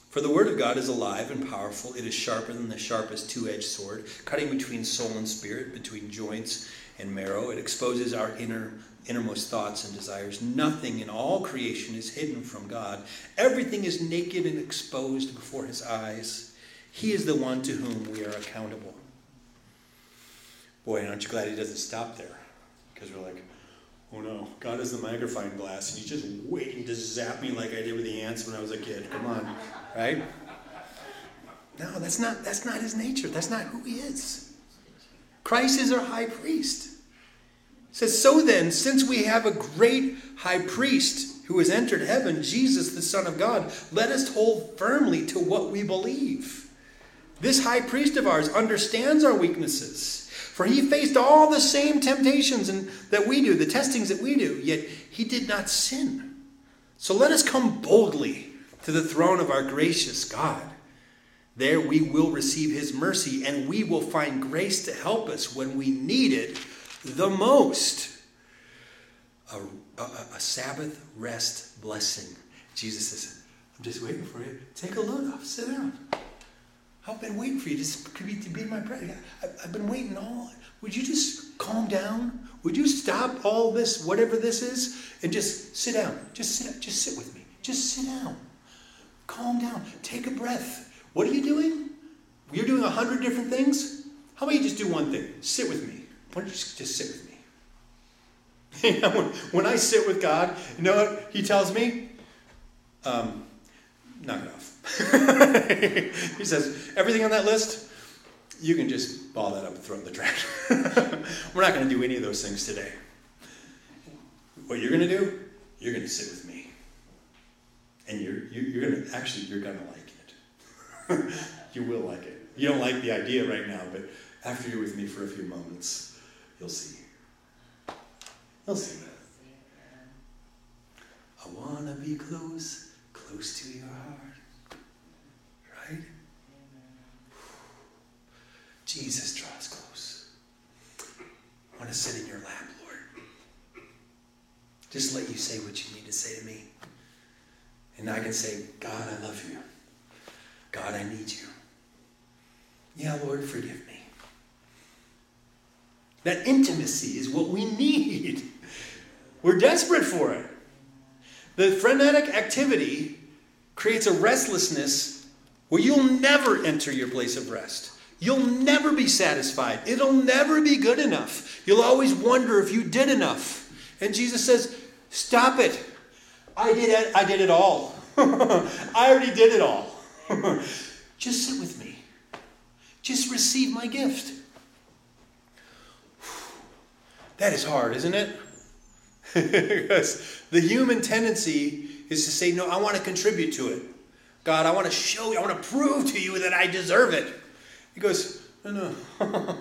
For the word of God is alive and powerful. It is sharper than the sharpest two edged sword, cutting between soul and spirit, between joints and marrow. It exposes our inner innermost thoughts and desires. Nothing in all creation is hidden from God. Everything is naked and exposed before his eyes. He is the one to whom we are accountable. Boy, aren't you glad he doesn't stop there? Because we're like, oh no, God is the magnifying glass, and he's just waiting to zap me like I did with the ants when I was a kid. Come on, right? No, that's not that's not his nature. That's not who he is. Christ is our high priest. It says, So then, since we have a great high priest who has entered heaven, Jesus, the Son of God, let us hold firmly to what we believe. This high priest of ours understands our weaknesses, for he faced all the same temptations and, that we do, the testings that we do, yet he did not sin. So let us come boldly to the throne of our gracious God. There we will receive his mercy, and we will find grace to help us when we need it the most. A, a, a, Sabbath rest blessing. Jesus says, I'm just waiting for you. Take a load off. Sit down. I've been waiting for you to be, to be my presence. I've been waiting all. Would you just calm down? Would you stop all this, whatever this is, and just sit down? Just sit. up. Just sit with me. Just sit down. Calm down. Take a breath. What are you doing? You're doing a hundred different things. How about you just do one thing? Sit with me. Why don't you just, just sit with me? You know, when, I sit with God, you know what He tells me? Um, knock it off. he says, everything on that list, you can just ball that up and throw it in the trash. We're not going to do any of those things today. What you're going to do, you're going to sit with me. And you're, you're going to, actually, you're going to like it. you will like it. You don't like the idea right now, but after you're with me for a few moments, You'll see. You'll see. I want to be close, close to your heart. Right? Jesus draws close. I want to sit in your lap, Lord. Just let you say what you need to say to me. And I can say, God, I love you. God, I need you. Yeah, Lord, forgive me. That intimacy is what we need. We're desperate for it. The frenetic activity creates a restlessness where you'll never enter your place of rest. You'll never be satisfied. It'll never be good enough. You'll always wonder if you did enough. And Jesus says, Stop it. I did it, I did it all. I already did it all. Just sit with me. Just receive my gift. That is hard, isn't it? because the human tendency is to say, No, I want to contribute to it. God, I want to show you, I want to prove to you that I deserve it. He goes, No, no.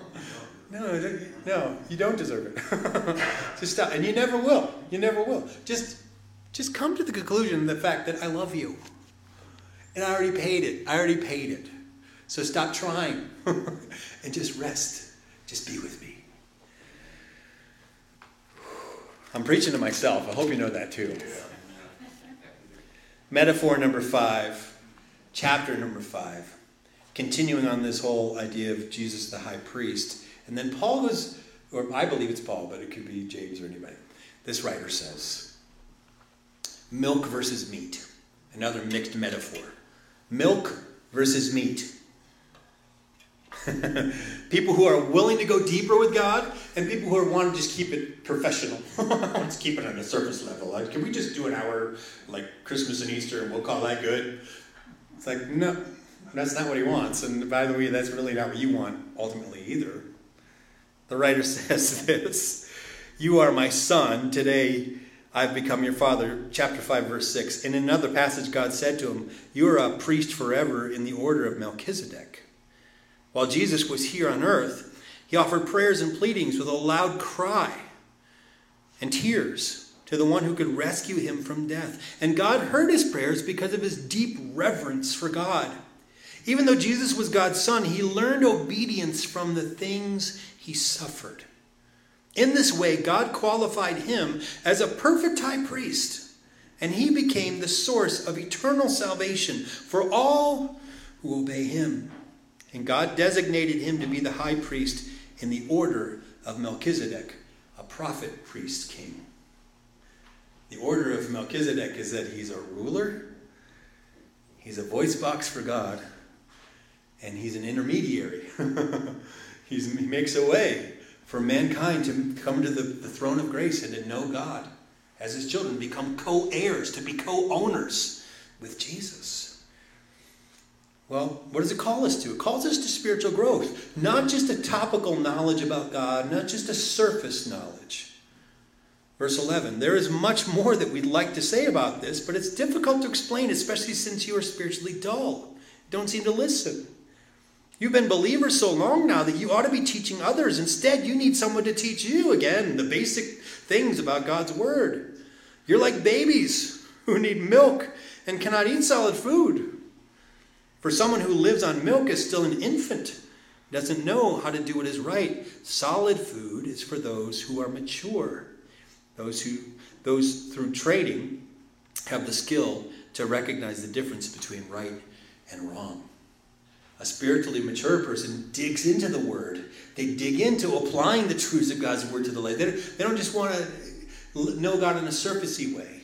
no, no, you don't deserve it. just stop. And you never will. You never will. Just just come to the conclusion the fact that I love you. And I already paid it. I already paid it. So stop trying and just rest. Just be with me. I'm preaching to myself. I hope you know that too. Metaphor number five, chapter number five, continuing on this whole idea of Jesus the high priest. And then Paul was, or I believe it's Paul, but it could be James or anybody. This writer says milk versus meat, another mixed metaphor. Milk versus meat. people who are willing to go deeper with God, and people who are want to just keep it professional. Let's keep it on a surface level. Like, can we just do an hour like Christmas and Easter, and we'll call that good? It's like no, that's not what he wants. And by the way, that's really not what you want ultimately either. The writer says this: "You are my son. Today." I've become your father, chapter 5, verse 6. In another passage, God said to him, You are a priest forever in the order of Melchizedek. While Jesus was here on earth, he offered prayers and pleadings with a loud cry and tears to the one who could rescue him from death. And God heard his prayers because of his deep reverence for God. Even though Jesus was God's son, he learned obedience from the things he suffered. In this way, God qualified him as a perfect high priest and he became the source of eternal salvation for all who obey him. And God designated him to be the high priest in the order of Melchizedek, a prophet, priest, king. The order of Melchizedek is that he's a ruler, he's a voice box for God, and he's an intermediary. he makes a way for mankind to come to the, the throne of grace and to know God as his children, become co heirs, to be co owners with Jesus. Well, what does it call us to? It calls us to spiritual growth, not just a topical knowledge about God, not just a surface knowledge. Verse 11 There is much more that we'd like to say about this, but it's difficult to explain, especially since you are spiritually dull. Don't seem to listen. You've been believers so long now that you ought to be teaching others. Instead, you need someone to teach you again the basic things about God's Word. You're like babies who need milk and cannot eat solid food. For someone who lives on milk is still an infant, doesn't know how to do what is right. Solid food is for those who are mature, those who those through training have the skill to recognize the difference between right and wrong. A spiritually mature person digs into the word. They dig into applying the truths of God's word to the life. They, they don't just want to know God in a surfacey way.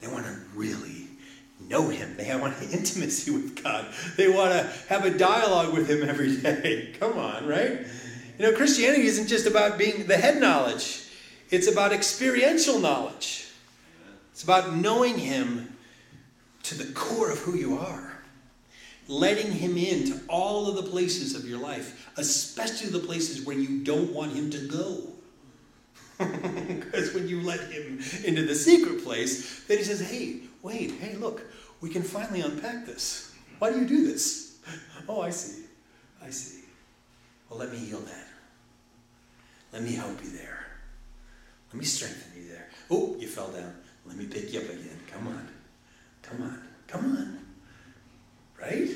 They want to really know Him. They want intimacy with God. They want to have a dialogue with Him every day. Come on, right? You know, Christianity isn't just about being the head knowledge, it's about experiential knowledge. It's about knowing Him to the core of who you are letting him into all of the places of your life, especially the places where you don't want him to go. Because when you let him into the secret place, then he says, hey, wait, hey, look, we can finally unpack this. Why do you do this? Oh, I see. I see. Well, let me heal that. Let me help you there. Let me strengthen you there. Oh, you fell down. Let me pick you up again. Come on. Come on. Come on. Right?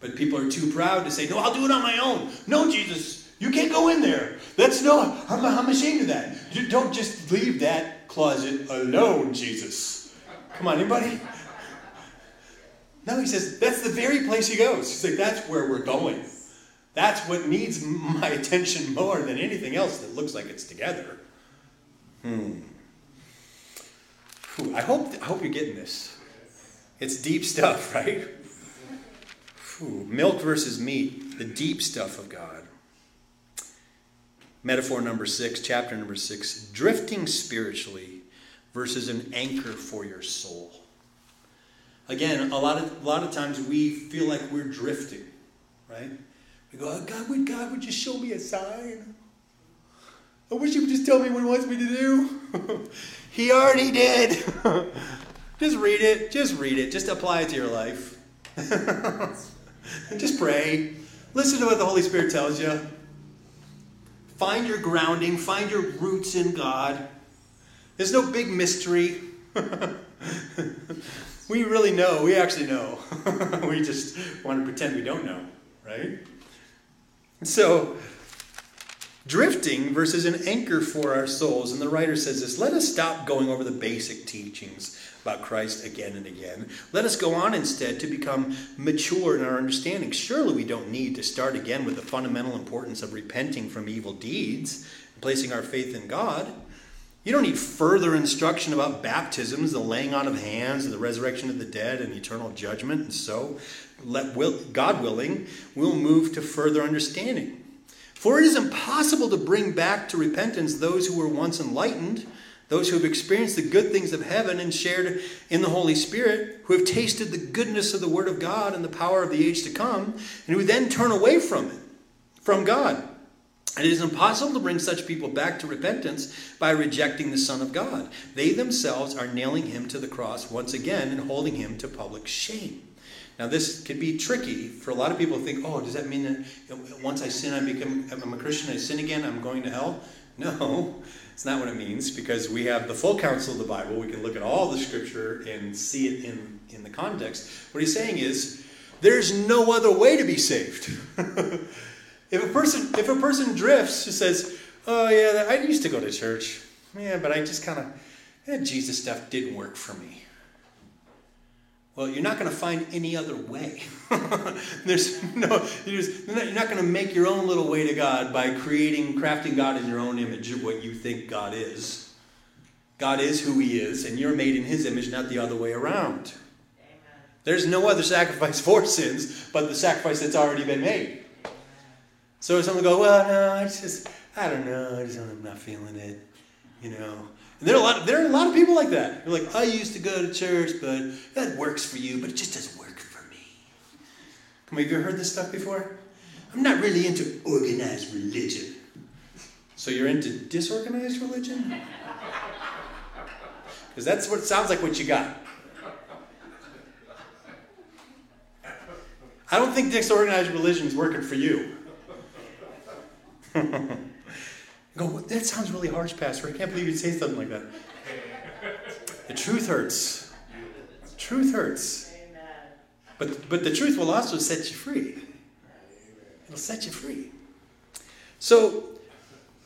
But people are too proud to say, No, I'll do it on my own. No, Jesus, you can't go in there. That's no, I'm, I'm ashamed of that. You don't just leave that closet alone, Jesus. Come on, anybody? No, he says, that's the very place he goes. He's like, that's where we're going. That's what needs my attention more than anything else that looks like it's together. Hmm. Whew, I hope, I hope you're getting this. It's deep stuff, right? Whew, milk versus meat, the deep stuff of God. Metaphor number six, chapter number six drifting spiritually versus an anchor for your soul. Again, a lot of, a lot of times we feel like we're drifting, right? We go, oh, God, would God would just show me a sign? I wish he would just tell me what he wants me to do. he already did. just read it. Just read it. Just apply it to your life. just pray. Listen to what the Holy Spirit tells you. Find your grounding, find your roots in God. There's no big mystery. we really know. We actually know. we just want to pretend we don't know, right? So, drifting versus an anchor for our souls. And the writer says this let us stop going over the basic teachings about Christ again and again. Let us go on instead to become mature in our understanding. Surely we don't need to start again with the fundamental importance of repenting from evil deeds and placing our faith in God. You don't need further instruction about baptisms, the laying on of hands, and the resurrection of the dead, and eternal judgment. And so, let will, God willing, we'll move to further understanding. For it is impossible to bring back to repentance those who were once enlightened those who have experienced the good things of heaven and shared in the Holy Spirit, who have tasted the goodness of the Word of God and the power of the age to come, and who then turn away from it, from God. And it is impossible to bring such people back to repentance by rejecting the Son of God. They themselves are nailing him to the cross once again and holding him to public shame. Now, this can be tricky for a lot of people think, oh, does that mean that once I sin, I become I'm a Christian, I sin again, I'm going to hell? No, it's not what it means because we have the full counsel of the Bible. We can look at all the scripture and see it in, in the context. What he's saying is there's no other way to be saved. if a person if a person drifts, just says, "Oh yeah, I used to go to church, yeah, but I just kind of that Jesus stuff didn't work for me. Well, you're not going to find any other way. There's no, you're, just, you're not going to make your own little way to God by creating, crafting God in your own image of what you think God is. God is who He is, and you're made in His image, not the other way around. There's no other sacrifice for sins but the sacrifice that's already been made. So if someone go, well, no, I just, I don't know, I just, I'm not feeling it, you know. And there are a lot. Of, there are a lot of people like that. They're like, I used to go to church, but that works for you, but it just doesn't work for me. Come on, have you heard this stuff before? I'm not really into organized religion. So you're into disorganized religion? Because that's what sounds like. What you got? I don't think disorganized religion is working for you. Go, well, that sounds really harsh, Pastor. I can't believe you'd say something like that. The truth hurts. Truth hurts. But, but the truth will also set you free. It'll set you free. So,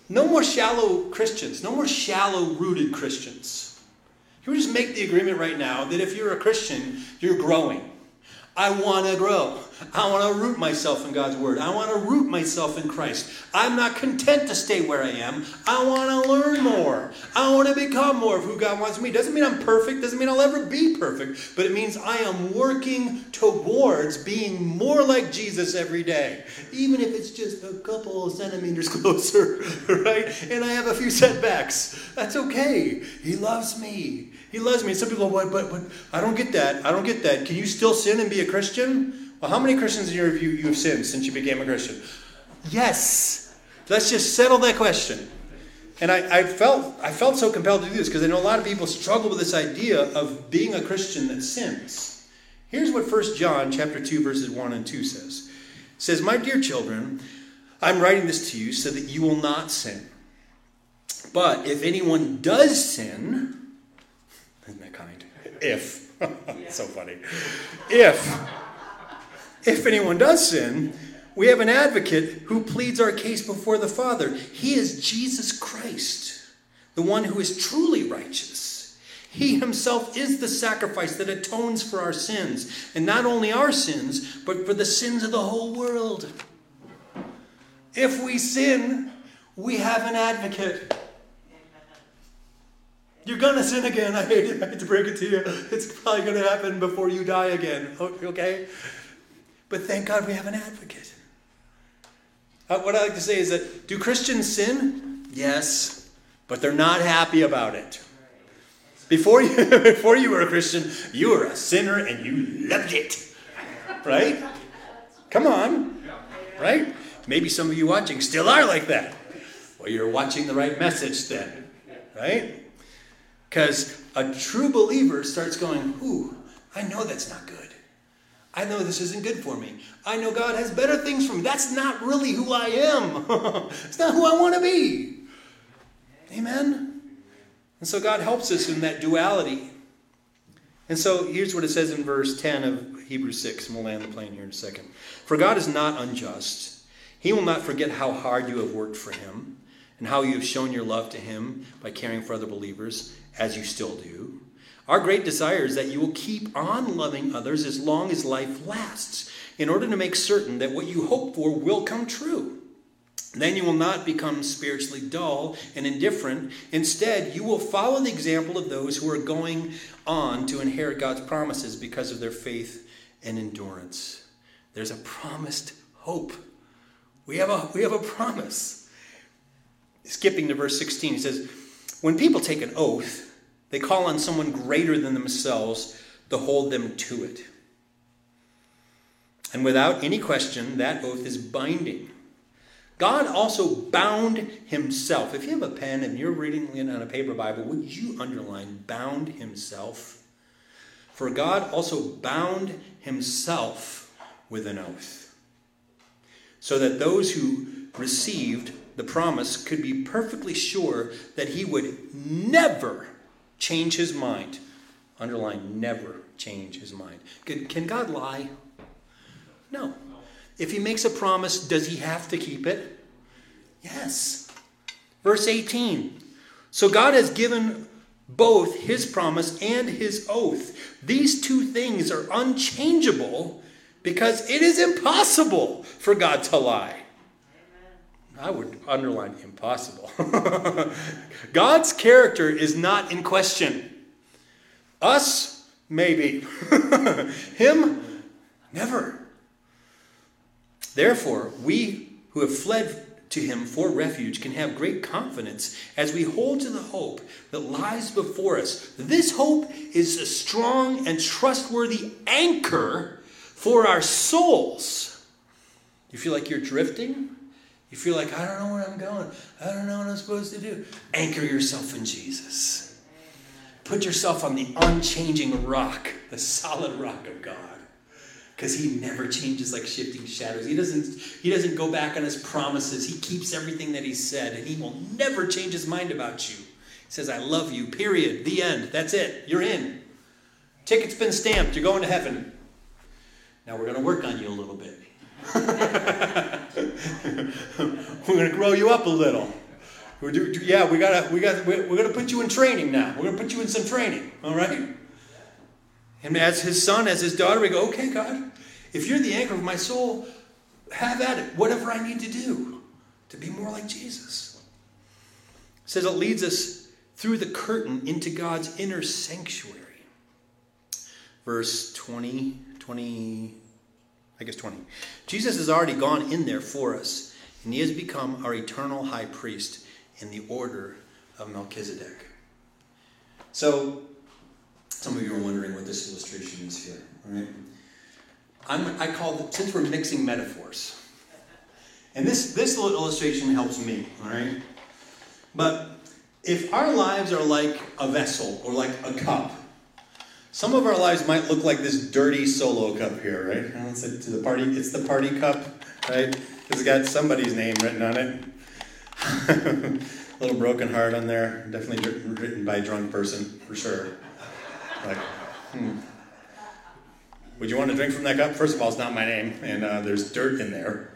no more shallow Christians, no more shallow rooted Christians. Can we just make the agreement right now that if you're a Christian, you're growing? I want to grow. I want to root myself in God's Word. I want to root myself in Christ. I'm not content to stay where I am. I want to learn more. I want to become more of who God wants me. Doesn't mean I'm perfect, doesn't mean I'll ever be perfect, but it means I am working towards being more like Jesus every day, even if it's just a couple of centimeters closer, right? And I have a few setbacks. That's okay. He loves me. He loves me. some people, but, but, but I don't get that. I don't get that. Can you still sin and be a Christian? Well, how many Christians in your view you have sinned since you became a Christian? Yes. Let's just settle that question. And I, I felt I felt so compelled to do this because I know a lot of people struggle with this idea of being a Christian that sins. Here's what 1 John chapter 2, verses 1 and 2 says. It says, My dear children, I'm writing this to you so that you will not sin. But if anyone does sin, isn't that kind? If. so funny. If. If anyone does sin, we have an advocate who pleads our case before the Father. He is Jesus Christ, the one who is truly righteous. He himself is the sacrifice that atones for our sins, and not only our sins, but for the sins of the whole world. If we sin, we have an advocate. You're gonna sin again. I hate, it. I hate to break it to you. It's probably gonna happen before you die again. Okay? But thank God we have an advocate. Uh, what I like to say is that do Christians sin? Yes, but they're not happy about it. Before you, before you were a Christian, you were a sinner and you loved it. Right? Come on. Right? Maybe some of you watching still are like that. Well, you're watching the right message then. Right? Because a true believer starts going, Ooh, I know that's not good. I know this isn't good for me. I know God has better things for me. That's not really who I am. it's not who I want to be. Amen? And so God helps us in that duality. And so here's what it says in verse 10 of Hebrews 6, and we'll land the plane here in a second. For God is not unjust. He will not forget how hard you have worked for Him and how you have shown your love to Him by caring for other believers as you still do. Our great desire is that you will keep on loving others as long as life lasts, in order to make certain that what you hope for will come true. Then you will not become spiritually dull and indifferent. Instead, you will follow the example of those who are going on to inherit God's promises because of their faith and endurance. There's a promised hope. We have a, we have a promise. Skipping to verse 16, he says, when people take an oath, they call on someone greater than themselves to hold them to it. And without any question, that oath is binding. God also bound himself. If you have a pen and you're reading it on a paper Bible, would you underline bound himself? For God also bound himself with an oath, so that those who received the promise could be perfectly sure that he would never change his mind. Underline, never change his mind. Can, God lie? No. If he makes a promise, does he have to keep it? Yes. Verse 18. So God has given both his promise and his oath. These two things are unchangeable because it is impossible for God to lie. I would underline impossible. God's character is not in question. Us, maybe. Him, never. Therefore, we who have fled to him for refuge can have great confidence as we hold to the hope that lies before us. This hope is a strong and trustworthy anchor for our souls. You feel like you're drifting? You feel like, I don't know where I'm going. I don't know what I'm supposed to do. Anchor yourself in Jesus. Put yourself on the unchanging rock, the solid rock of God because he never changes like shifting shadows. He doesn't he doesn't go back on his promises. He keeps everything that he said and he will never change his mind about you. He says I love you. Period. The end. That's it. You're in. Ticket's been stamped. You're going to heaven. Now we're going to work on you a little bit. we're going to grow you up a little. We're do, yeah, we gotta, we got, we're, we're going to put you in training now. We're going to put you in some training. All right. And as his son, as his daughter, we go, okay, God, if you're the anchor of my soul, have at it. Whatever I need to do to be more like Jesus. It says it leads us through the curtain into God's inner sanctuary. Verse 20, 20, I guess 20. Jesus has already gone in there for us, and he has become our eternal high priest in the order of Melchizedek. So some of you are wondering what this illustration is here, right? I'm, I call it, since we're mixing metaphors, and this, this little illustration helps me, all right? But if our lives are like a vessel or like a cup, some of our lives might look like this dirty solo cup here, right? It's to the party. It's the party cup, right? It's got somebody's name written on it. a little broken heart on there. Definitely written by a drunk person for sure. Like, hmm. Would you want to drink from that cup? First of all, it's not my name, and uh, there's dirt in there.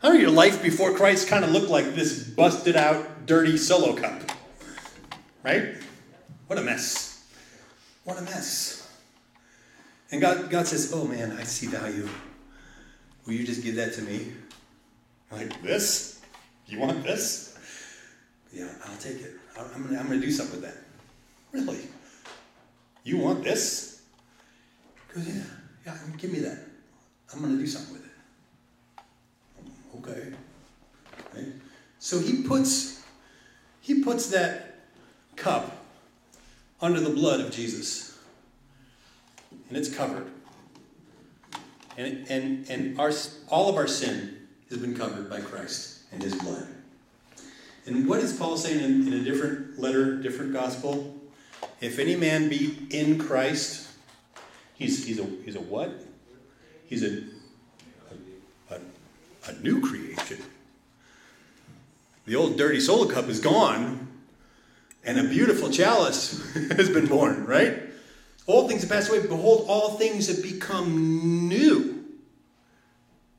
How did your life before Christ kind of look like this busted out, dirty solo cup? Right? What a mess. What a mess. And God, God says, Oh man, I see value. Will you just give that to me? like, this? You want this? Yeah, I'll take it. I'm going to I'm going to do something with that. Really? You want this? He goes, Yeah, yeah, give me that. I'm going to do something with it. Okay. Right? So he puts he puts that cup under the blood of Jesus. And it's covered. And, and, and our, all of our sin has been covered by Christ and his blood. And what is Paul saying in, in a different letter, different gospel? If any man be in Christ, he's, he's, a, he's a what? He's a, a, a new creation. The old dirty solo cup is gone, and a beautiful chalice has been born, right? Old things have passed away. Behold, all things have become new.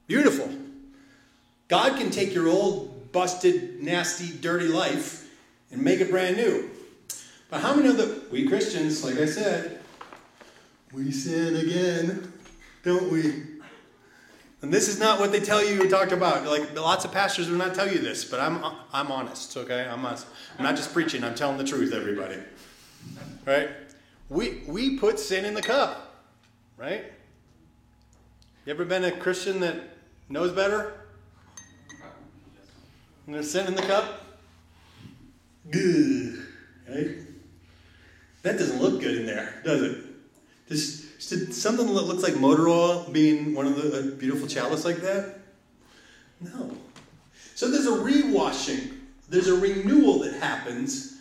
Beautiful. God can take your old, busted, nasty, dirty life and make it brand new. But how many of the, we Christians, like I said, we sin again, don't we? And this is not what they tell you to talk about. Like lots of pastors will not tell you this, but I'm I'm honest, okay? I'm honest. I'm not just preaching, I'm telling the truth, everybody. Right? We we put sin in the cup, right? You ever been a Christian that knows better? And there's sin in the cup? Good. Right? That doesn't look good in there, does it? Just, something that looks like motor oil being one of the beautiful chalice like that? No. So there's a rewashing, there's a renewal that happens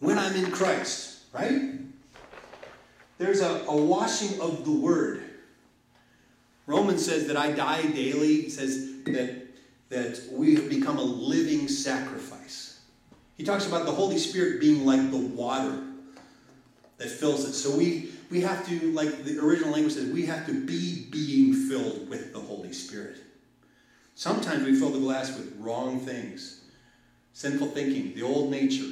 when I'm in Christ, right? There's a, a washing of the word. Romans says that I die daily. Says that, that we have become a living sacrifice. He talks about the Holy Spirit being like the water that fills it. So we, we have to, like the original language says, we have to be being filled with the Holy Spirit. Sometimes we fill the glass with wrong things, sinful thinking, the old nature.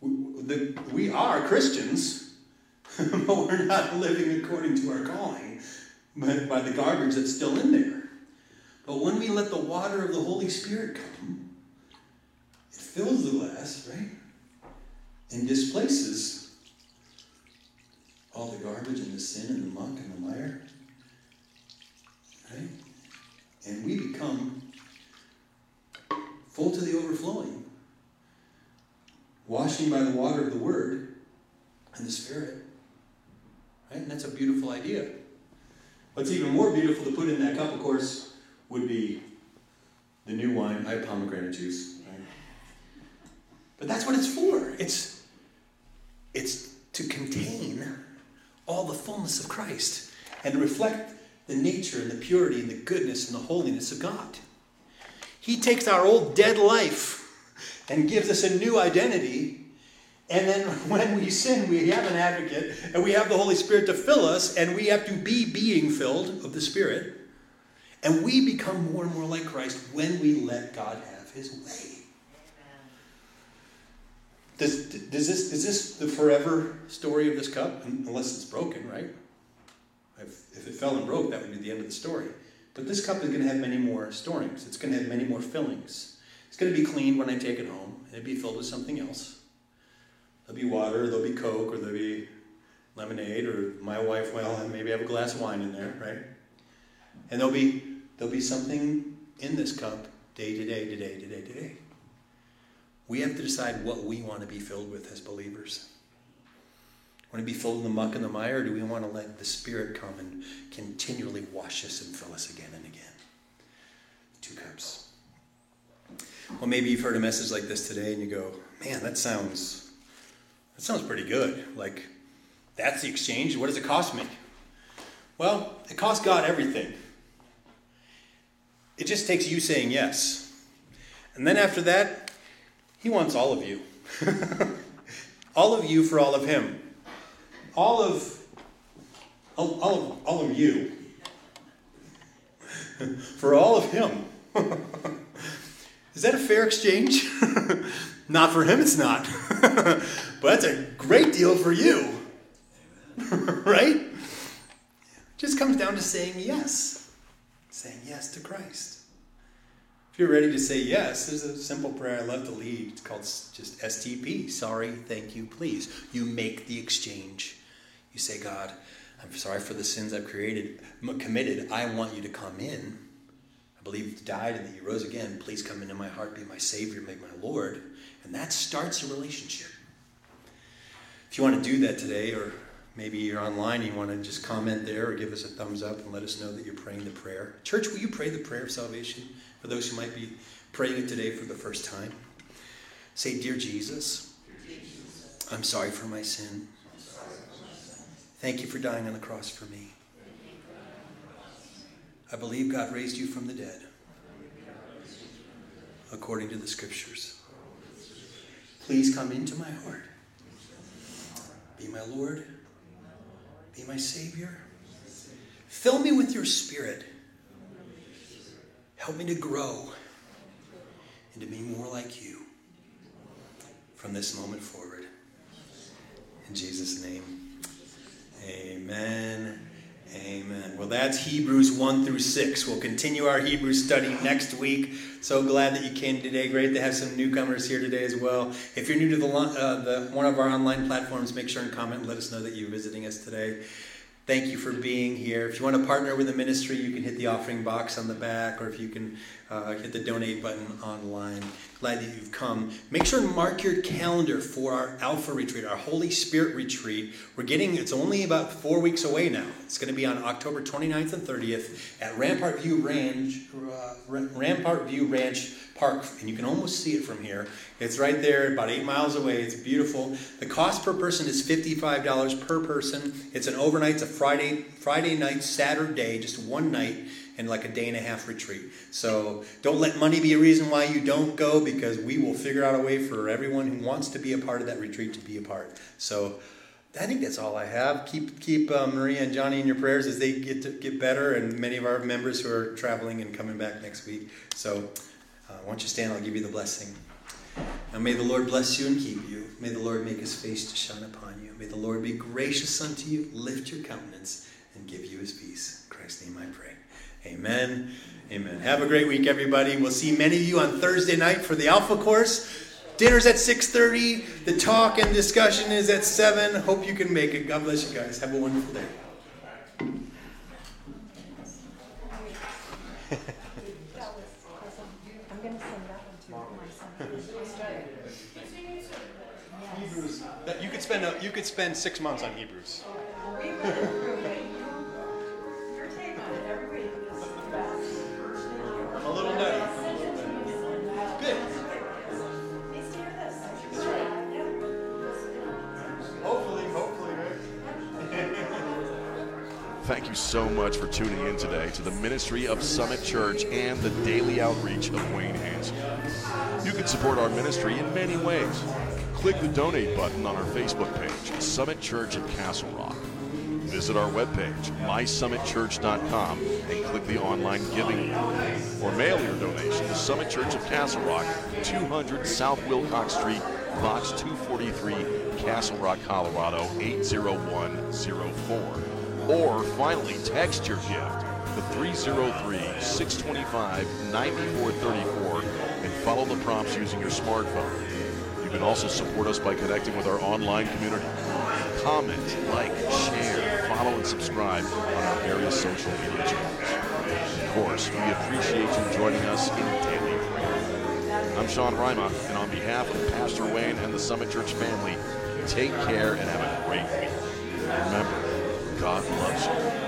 We, the, we are Christians, but we're not living according to our calling but by the garbage that's still in there. But when we let the water of the Holy Spirit come, it fills the glass, right? And displaces all the garbage and the sin and the muck and the mire. Right? And we become full to the overflowing, washing by the water of the Word and the Spirit. Right? And that's a beautiful idea. What's even more beautiful to put in that cup, of course, would be the new wine. I have pomegranate juice. Right? But that's what it's for. It's, it's to contain all the fullness of Christ and reflect the nature and the purity and the goodness and the holiness of God. He takes our old dead life and gives us a new identity. And then when we sin, we have an advocate and we have the Holy Spirit to fill us, and we have to be being filled of the Spirit. And we become more and more like Christ when we let God have his way. Does, does this, is this the forever story of this cup? Unless it's broken, right? If, if it fell and broke, that would be the end of the story. But this cup is going to have many more storings. It's going to have many more fillings. It's going to be cleaned when I take it home. And it'll be filled with something else. There'll be water, there'll be Coke, or there'll be lemonade, or my wife will maybe have a glass of wine in there, right? And there'll be there'll be something in this cup day to day to day to day to day. We have to decide what we want to be filled with as believers. Want to be filled in the muck and the mire, or do we want to let the Spirit come and continually wash us and fill us again and again? Two cups. Well, maybe you've heard a message like this today and you go, man, that sounds that sounds pretty good. Like, that's the exchange. What does it cost me? Well, it costs God everything. It just takes you saying yes. And then after that, He wants all of you. all of you for all of Him. All of all, all of all of you for all of Him. Is that a fair exchange? not for Him, it's not. but that's a great deal for you. right? Just comes down to saying yes saying yes to Christ. If you're ready to say yes, there's a simple prayer I love to lead. It's called just STP sorry, thank you, please. You make the exchange. You say, God, I'm sorry for the sins I've created, committed. I want you to come in. I believe you died and that you rose again. Please come into my heart, be my Savior, make my Lord. And that starts a relationship. If you want to do that today, or maybe you're online and you want to just comment there or give us a thumbs up and let us know that you're praying the prayer. Church, will you pray the prayer of salvation for those who might be praying it today for the first time? Say, Dear Jesus, I'm sorry for my sin. Thank you for dying on the cross for me. I believe God raised you from the dead according to the scriptures. Please come into my heart. Be my Lord be my Savior. Fill me with your Spirit. Help me to grow and to be more like you from this moment forward. In Jesus' name, amen. Amen. Well, that's Hebrews 1 through 6. We'll continue our Hebrew study next week. So glad that you came today. Great to have some newcomers here today as well. If you're new to the, uh, the one of our online platforms, make sure and comment and let us know that you're visiting us today. Thank you for being here. If you want to partner with the ministry, you can hit the offering box on the back, or if you can uh, hit the donate button online. Glad that you've come. Make sure and mark your calendar for our Alpha retreat, our Holy Spirit retreat. We're getting, it's only about four weeks away now. It's going to be on October 29th and 30th at Rampart View Ranch, uh, Rampart View Ranch Park, and you can almost see it from here. It's right there, about eight miles away. It's beautiful. The cost per person is $55 per person. It's an overnight, it's a Friday, Friday night, Saturday, just one night and like a day and a half retreat. So don't let money be a reason why you don't go because we will figure out a way for everyone who wants to be a part of that retreat to be a part. So I think that's all I have. Keep keep uh, Maria and Johnny in your prayers as they get to get better, and many of our members who are traveling and coming back next week. So uh, why don't you stand? I'll give you the blessing. Now may the Lord bless you and keep you. May the Lord make his face to shine upon you. May the Lord be gracious unto you, lift your countenance, and give you his peace. In Christ's name I pray. Amen. Amen. Have a great week, everybody. We'll see many of you on Thursday night for the Alpha course. Dinner's at 6.30. The talk and discussion is at 7. Hope you can make it. God bless you guys. Have a wonderful day. Hebrews. That you could spend a, you could spend six months on Hebrews. A little nutty. Good. Hopefully, hopefully, right? Thank you so much for tuning in today to the ministry of Summit Church and the daily outreach of Wayne Hanson. You can support our ministry in many ways. Click the donate button on our Facebook page, Summit Church at Castle Rock. Visit our webpage, mysummitchurch.com, and click the online giving. Or mail your donation to Summit Church of Castle Rock, 200 South Wilcox Street, Box 243, Castle Rock, Colorado 80104. Or finally, text your gift to 303 625 9434 and follow the prompts using your smartphone. You can also support us by connecting with our online community. Comment, like, share, follow, and subscribe on our various social media channels. Of course, we appreciate you joining us in daily prayer. I'm Sean Rima, and on behalf of Pastor Wayne and the Summit Church family, take care and have a great week. Remember, God loves you.